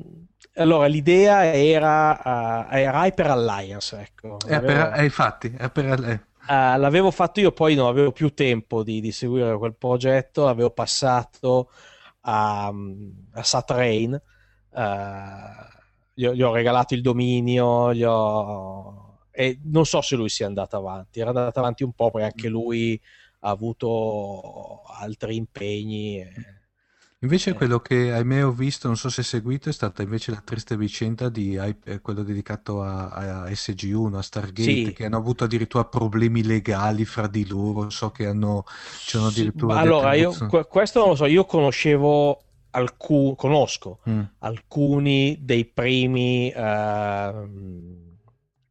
Speaker 12: allora l'idea era, uh, era Hyper Alliance, ecco.
Speaker 3: È per, eh, infatti, è per, eh.
Speaker 12: Uh, l'avevo fatto io, poi non avevo più tempo di, di seguire quel progetto, l'avevo passato a, a Satrain. Uh, gli, gli, ho, regalato il dominio, ho... e non so se lui sia andato avanti. Era andato avanti un po' perché anche lui ha avuto altri impegni. E...
Speaker 3: Invece eh. quello che ahimè ho visto, non so se seguito, è stata invece la triste vicenda di eh, quello dedicato a, a SG1, a Stargate, sì. che hanno avuto addirittura problemi legali fra di loro, so che hanno, c'erano addirittura...
Speaker 12: Sì, allora, io, questo non lo so, io conoscevo alcuni, conosco mm. alcuni dei primi, uh,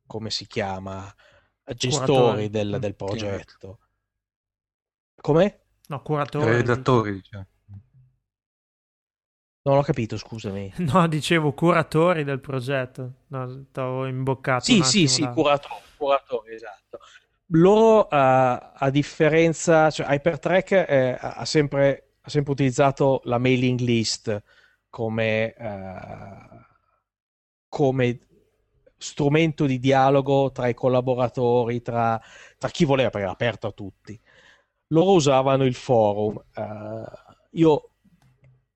Speaker 12: come si chiama, gestori del, del progetto. Come?
Speaker 2: No, curatori.
Speaker 3: Redattori, diciamo.
Speaker 12: Non ho capito, scusami. <laughs>
Speaker 2: No, dicevo curatori del progetto. No, stavo imboccato.
Speaker 12: Sì, sì, sì, curatori, curatori, esatto. Loro, uh, a differenza, cioè Hypertrack eh, ha sempre ha sempre utilizzato la mailing list come, uh, come strumento di dialogo tra i collaboratori, tra, tra, chi voleva, perché era aperto a tutti. Loro usavano il forum. Uh, io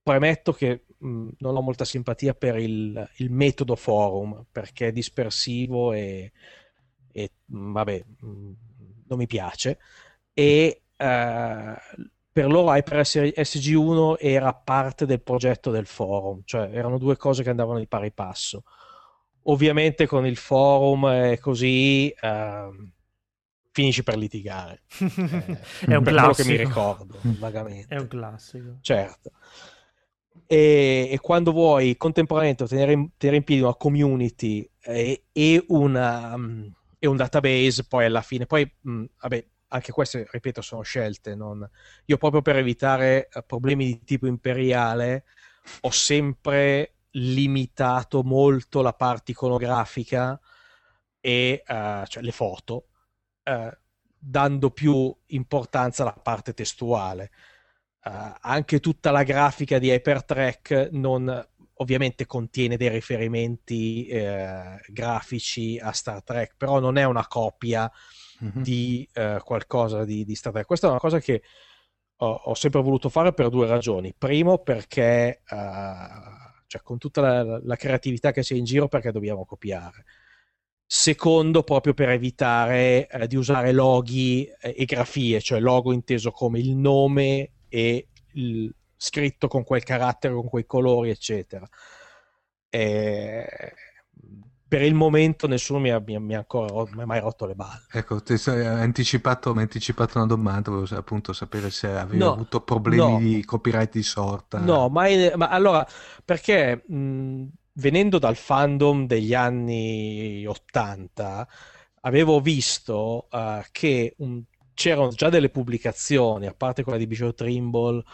Speaker 12: premetto che mh, non ho molta simpatia per il, il, metodo forum, perché è dispersivo e, e vabbè, mh, non mi piace. E uh, per loro HyperS SG1 era parte del progetto del forum, cioè erano due cose che andavano di pari passo. Ovviamente con il forum è così eh, finisci per litigare. <laughs>
Speaker 2: Eh, è un classico.
Speaker 12: che mi ricordo vagamente. <laughs>
Speaker 2: È un classico.
Speaker 12: Certo. E, e quando vuoi contemporaneamente tenere in, tenere in piedi una community e, e, una, um, e, un database, poi alla fine, poi mh, mm, vabbè, anche queste, ripeto, sono scelte. Non... Io proprio per evitare eh, problemi di tipo imperiale ho sempre limitato molto la parte iconografica e uh, cioè le foto, uh, dando più importanza alla parte testuale. Uh, anche tutta la grafica di Hypertrack non, ovviamente contiene dei riferimenti grafici a Star Trek, però non è una copia mm-hmm. di uh, qualcosa di, di, Star Trek. Questa è una cosa che ho, ho, sempre voluto fare per due ragioni. Primo, perché uh, cioè, con tutta la, la, creatività che c'è in giro, perché dobbiamo copiare. Secondo, proprio per evitare uh, di usare loghi e grafie, cioè logo inteso come il nome e il scritto con quel carattere, con quei colori, eccetera. E per il momento nessuno mi ha, mi mi ha ancora mi ha mai rotto le balle.
Speaker 3: Ecco, ti hai anticipato, mi hai anticipato una domanda, volevo appunto sapere se avevi no, avuto problemi no. di copyright di sorta.
Speaker 12: No, ma, ma allora, perché mh, venendo dal fandom degli anni 80, avevo visto uh, che un, c'erano già delle pubblicazioni, a parte quella di Bishop Trimble,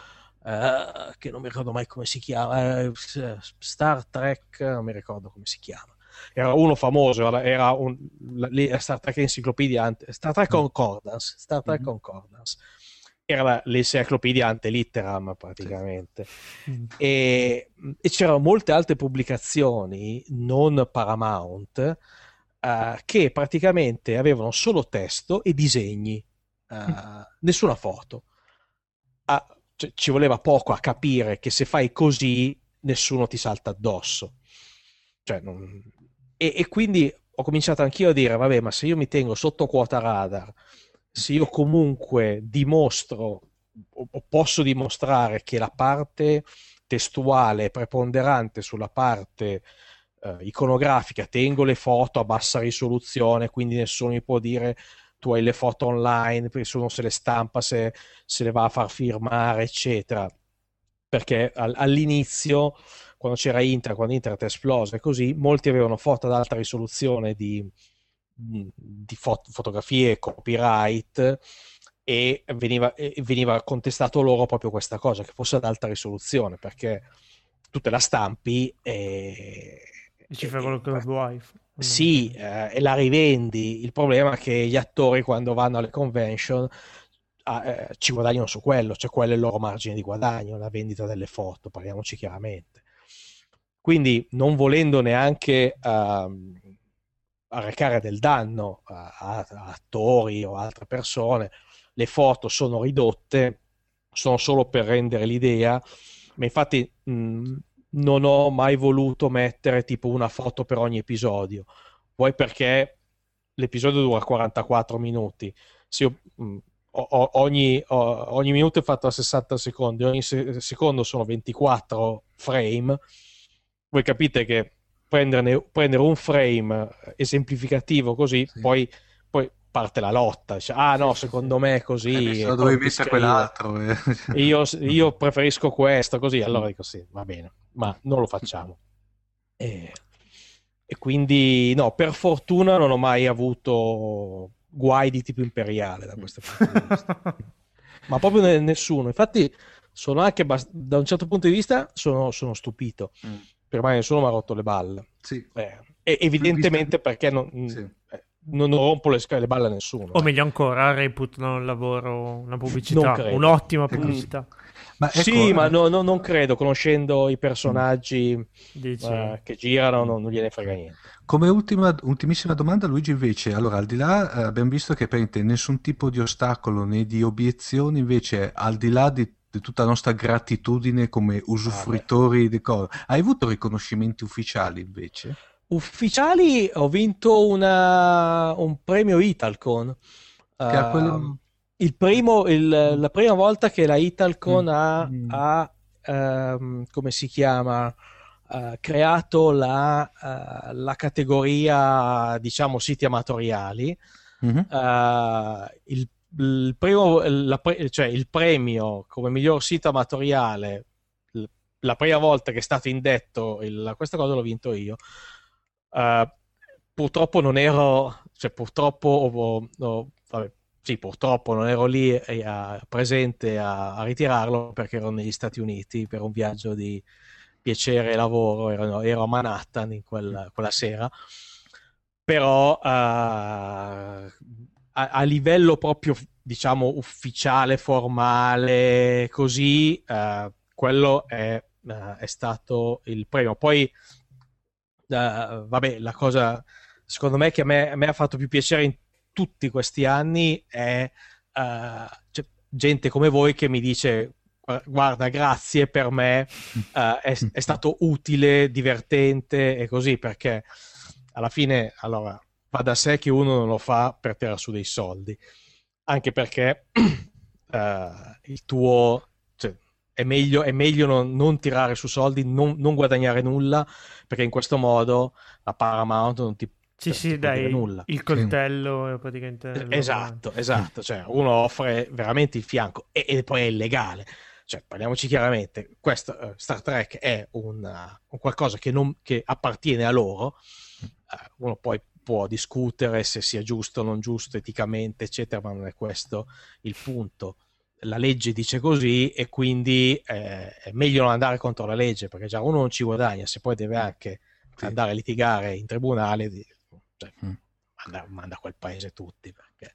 Speaker 12: uh, che non mi ricordo mai come si chiama, uh, Star Trek, non mi ricordo come si chiama era uno famoso, era un, la, Star Trek Encyclopedia, Star Trek mm. Concordance, Star Trek mm-hmm. Concordance. Era l'enciclopedia ante litteram praticamente. Mm. E, e, c'erano molte altre pubblicazioni non Paramount uh, che praticamente avevano solo testo e disegni, mm. nessuna foto. Uh, cioè, ci voleva poco a capire che se fai così nessuno ti salta addosso. Cioè, non, e, e, quindi ho cominciato anch'io a dire, vabbè, ma se io mi tengo sotto quota radar, se io comunque dimostro o posso dimostrare che la parte testuale è preponderante sulla parte eh, iconografica, tengo le foto a bassa risoluzione, quindi nessuno mi può dire tu hai le foto online, nessuno se le stampa, se, se le va a far firmare, eccetera. Perché all, all'inizio quando c'era Inter, quando Internet è esplosa e così, molti avevano foto ad alta risoluzione di, di fot- fotografie copyright e veniva, e veniva contestato loro proprio questa cosa, che fosse ad alta risoluzione, perché tu te la stampi e...
Speaker 2: Ci fai quello che vuoi.
Speaker 12: Sì, eh, e la rivendi. Il problema è che gli attori quando vanno alle convention ah, eh, ci guadagnano su quello, cioè quello è il loro margine di guadagno, la vendita delle foto, parliamoci chiaramente. Quindi non volendo neanche uh, arrecare del danno a, a, a attori o altre persone, le foto sono ridotte, sono solo per rendere l'idea, ma infatti mh, non ho mai voluto mettere tipo una foto per ogni episodio, poi perché l'episodio dura 44 minuti, se io, mh, o, ogni, o, ogni, minuto è fatto a 60 secondi, ogni se- secondo sono 24 frame, voi capite che prenderne, prendere un frame esemplificativo così, sì. poi, poi parte la lotta. Dice, ah no, secondo me è così.
Speaker 3: Eh, dovevi mettere quell'altro.
Speaker 12: Eh. Io, <laughs> io, preferisco questo, così. Allora dico sì, va bene, ma non lo facciamo. <laughs> E, e, quindi, no, per fortuna non ho mai avuto guai di tipo imperiale da questo <laughs> punto di vista. ma proprio nessuno. Infatti, sono anche bast- da un certo punto di vista sono, sono stupito. Mm per me nessuno mi ha rotto le balle.
Speaker 3: Sì.
Speaker 12: Eh, evidentemente perché non, sì. eh, non, rompo le, le, balle a nessuno.
Speaker 2: O eh. meglio ancora, reputano il lavoro una pubblicità, un'ottima pubblicità.
Speaker 12: Ma ecco, sì, ma no, no, non credo, conoscendo i personaggi uh, che girano, non, non, gliene frega niente.
Speaker 3: Come ultima, ultimissima domanda, Luigi, invece, allora al di là eh, abbiamo visto che per nessun tipo di ostacolo né di obiezioni, invece al di là di di tutta la nostra gratitudine come usufruitori ah, di cose. Hai avuto riconoscimenti ufficiali invece?
Speaker 12: Ufficiali ho vinto una, un premio Italcon.
Speaker 3: Che uh, quello...
Speaker 12: il primo, il, la prima volta che la Italcon mm. ha, mm. ha um, come si chiama, uh, creato la, uh, la, categoria, diciamo, siti amatoriali. Mm-hmm. il il, primo, la, cioè il premio come miglior sito amatoriale la prima volta che è stato indetto il, questa cosa l'ho vinto io uh, purtroppo non ero cioè purtroppo oh, oh, vabbè, sì, purtroppo non ero lì a, presente a, a, ritirarlo perché ero negli Stati Uniti per un viaggio di piacere e lavoro ero, ero a Manhattan in quella, quella sera però uh, a, a livello proprio, diciamo, ufficiale, formale, così, uh, quello è, uh, è, stato il premio. Poi, vabbè, la cosa, secondo me, che a me, a me, ha fatto più piacere in tutti questi anni è cioè, gente come voi che mi dice guarda, grazie per me, uh, <laughs> è, è, stato utile, divertente e così, perché alla fine, allora, va da sé che uno non lo fa per tirare su dei soldi, anche perché uh, <clears throat> il tuo... Cioè, è meglio, è meglio non, non, tirare su soldi, non, non, guadagnare nulla, perché in questo modo la Paramount non ti
Speaker 2: sì, sì, dai, nulla. il coltello sì. è praticamente...
Speaker 12: Esatto, esatto, cioè uno offre veramente il fianco e, e poi è illegale. Cioè, parliamoci chiaramente, questo, uh, Star Trek è un, uh, un qualcosa che, non, che, appartiene a loro, uh, uno poi può discutere se sia giusto o non giusto eticamente, eccetera, ma non è questo il punto. La legge dice così e quindi eh, è meglio non andare contro la legge perché già uno non ci guadagna, se poi deve anche sì. andare a litigare in tribunale, cioè, mm. manda, manda, a quel paese tutti. Perché...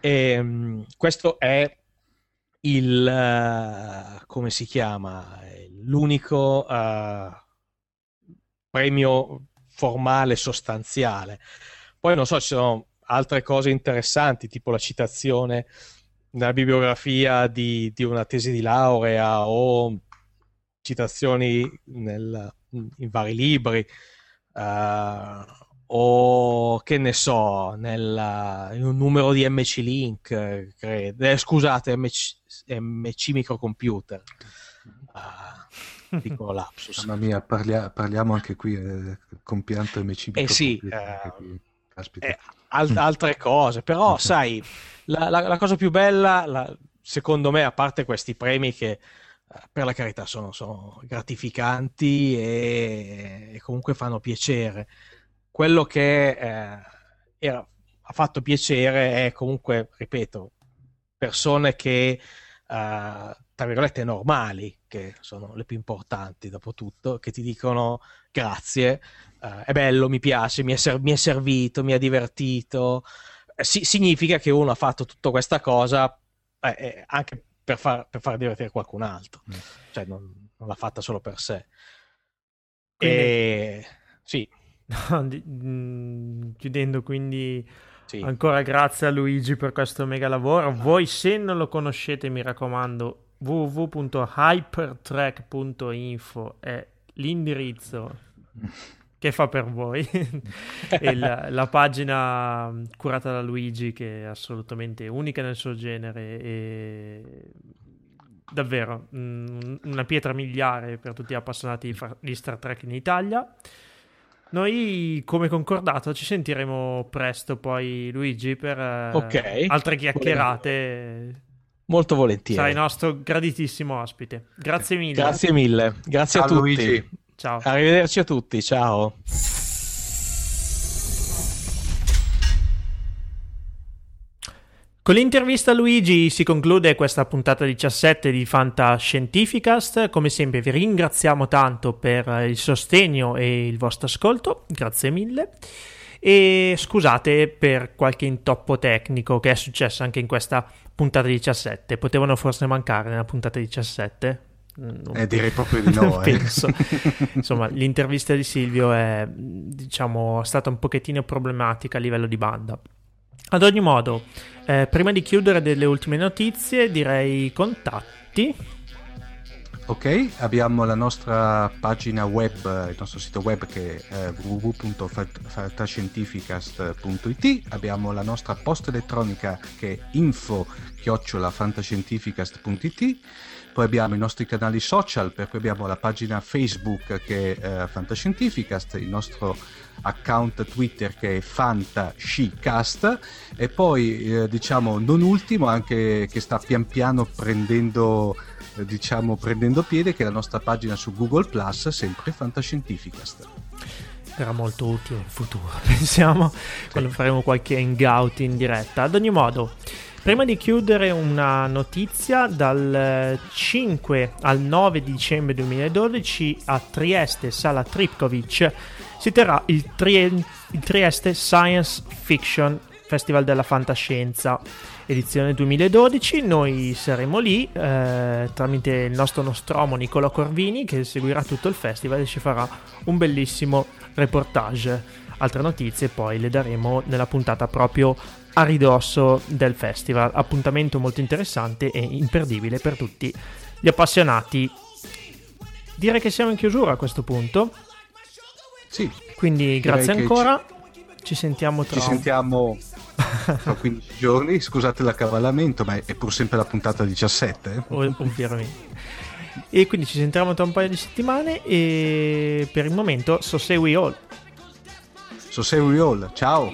Speaker 12: E, ehm, questo è il uh, come si chiama l'unico uh, premio formale, sostanziale. Poi non so, ci sono altre cose interessanti, tipo la citazione nella bibliografia di, di una tesi di laurea o citazioni nel, in vari libri. Uh, o che ne so, nella, in un numero di MC Link, credo. Eh, scusate, MC, MC Microcomputer. <laughs> Uh, piccolo lapsus.
Speaker 3: Mamma mia, parlia- parliamo anche qui eh, con pianto MC.
Speaker 12: Eh sì, eh, eh, al- altre cose, però <laughs> sai, la, la, la, cosa più bella, la, secondo me, a parte questi premi che eh, per la carità sono, sono gratificanti e, e, comunque fanno piacere, quello che eh, era, ha fatto piacere è comunque, ripeto, persone che, uh, tra virgolette, normali, che sono le più importanti dopo tutto, che ti dicono grazie, uh, è bello, mi piace, mi è, ser- mi è servito, mi ha divertito. Eh, si- significa che uno ha fatto tutta questa cosa eh, eh, anche per far, per far, divertire qualcun altro, mm. cioè non, non, l'ha fatta solo per sé. Quindi... E sì.
Speaker 2: No, <laughs> di, mh, chiudendo quindi sì. ancora grazie a Luigi per questo mega lavoro. Voi se non lo conoscete mi raccomando www.hypertrack.info è l'indirizzo che fa per voi <laughs> <laughs> la, la, pagina curata da Luigi che è assolutamente unica nel suo genere e davvero mh, una pietra miliare per tutti gli appassionati di Star Trek in Italia noi, come concordato, ci sentiremo presto poi, Luigi, per eh, okay. altre chiacchierate.
Speaker 12: Molto volentieri.
Speaker 2: Sarai nostro graditissimo ospite. Grazie mille.
Speaker 12: Grazie mille. Grazie ciao, a tutti. Luigi.
Speaker 2: Ciao.
Speaker 12: Arrivederci a tutti. Ciao.
Speaker 2: Con l'intervista a Luigi si conclude questa puntata 17 di Fantascientificast. Come sempre vi ringraziamo tanto per il sostegno e il vostro ascolto, grazie mille. E scusate per qualche intoppo tecnico che è successo anche in questa puntata 17. Potevano forse mancare nella puntata 17?
Speaker 3: Non eh, direi proprio di <laughs> no.
Speaker 2: eh. <laughs> Insomma, l'intervista di Silvio è diciamo, stata un pochettino problematica a livello di banda. Ad ogni modo, eh, prima di chiudere delle ultime notizie, direi contatti.
Speaker 3: Ok, abbiamo la nostra pagina web, il nostro sito web che è www.fantascientificast.it, abbiamo la nostra posta elettronica che è info-fantascientificast.it, poi abbiamo i nostri canali social, per cui abbiamo la pagina Facebook che è eh, Fantascientificast, il nostro account Twitter che è Fantascicast e poi eh, diciamo non ultimo anche che sta pian piano prendendo eh, diciamo prendendo piede che è la nostra pagina su Google Plus sempre Fantascientificast
Speaker 2: sarà molto utile in futuro <laughs> pensiamo sì. quando faremo qualche hangout in diretta ad ogni modo Prima di chiudere una notizia, dal 5 al 9 dicembre 2012 a Trieste, Sala Tripkovic, si terrà il, Tri- il Trieste Science Fiction Festival della Fantascienza edizione 2012. Noi saremo lì eh, tramite il nostro nostromo Nicola Corvini che seguirà tutto il festival e ci farà un bellissimo reportage. Altre notizie poi le daremo nella puntata proprio a ridosso del festival. Appuntamento molto interessante e imperdibile per tutti gli appassionati. Direi che siamo in chiusura a questo punto.
Speaker 3: Sì.
Speaker 2: Quindi grazie ancora. Ci... ci, sentiamo tra...
Speaker 3: Ci sentiamo tra <laughs> 15 giorni. Scusate l'accavallamento, ma è pur sempre la puntata 17. Eh?
Speaker 2: Ovviamente. E quindi ci sentiamo tra un paio di settimane e per il momento so say we all.
Speaker 3: So say we all. Ciao.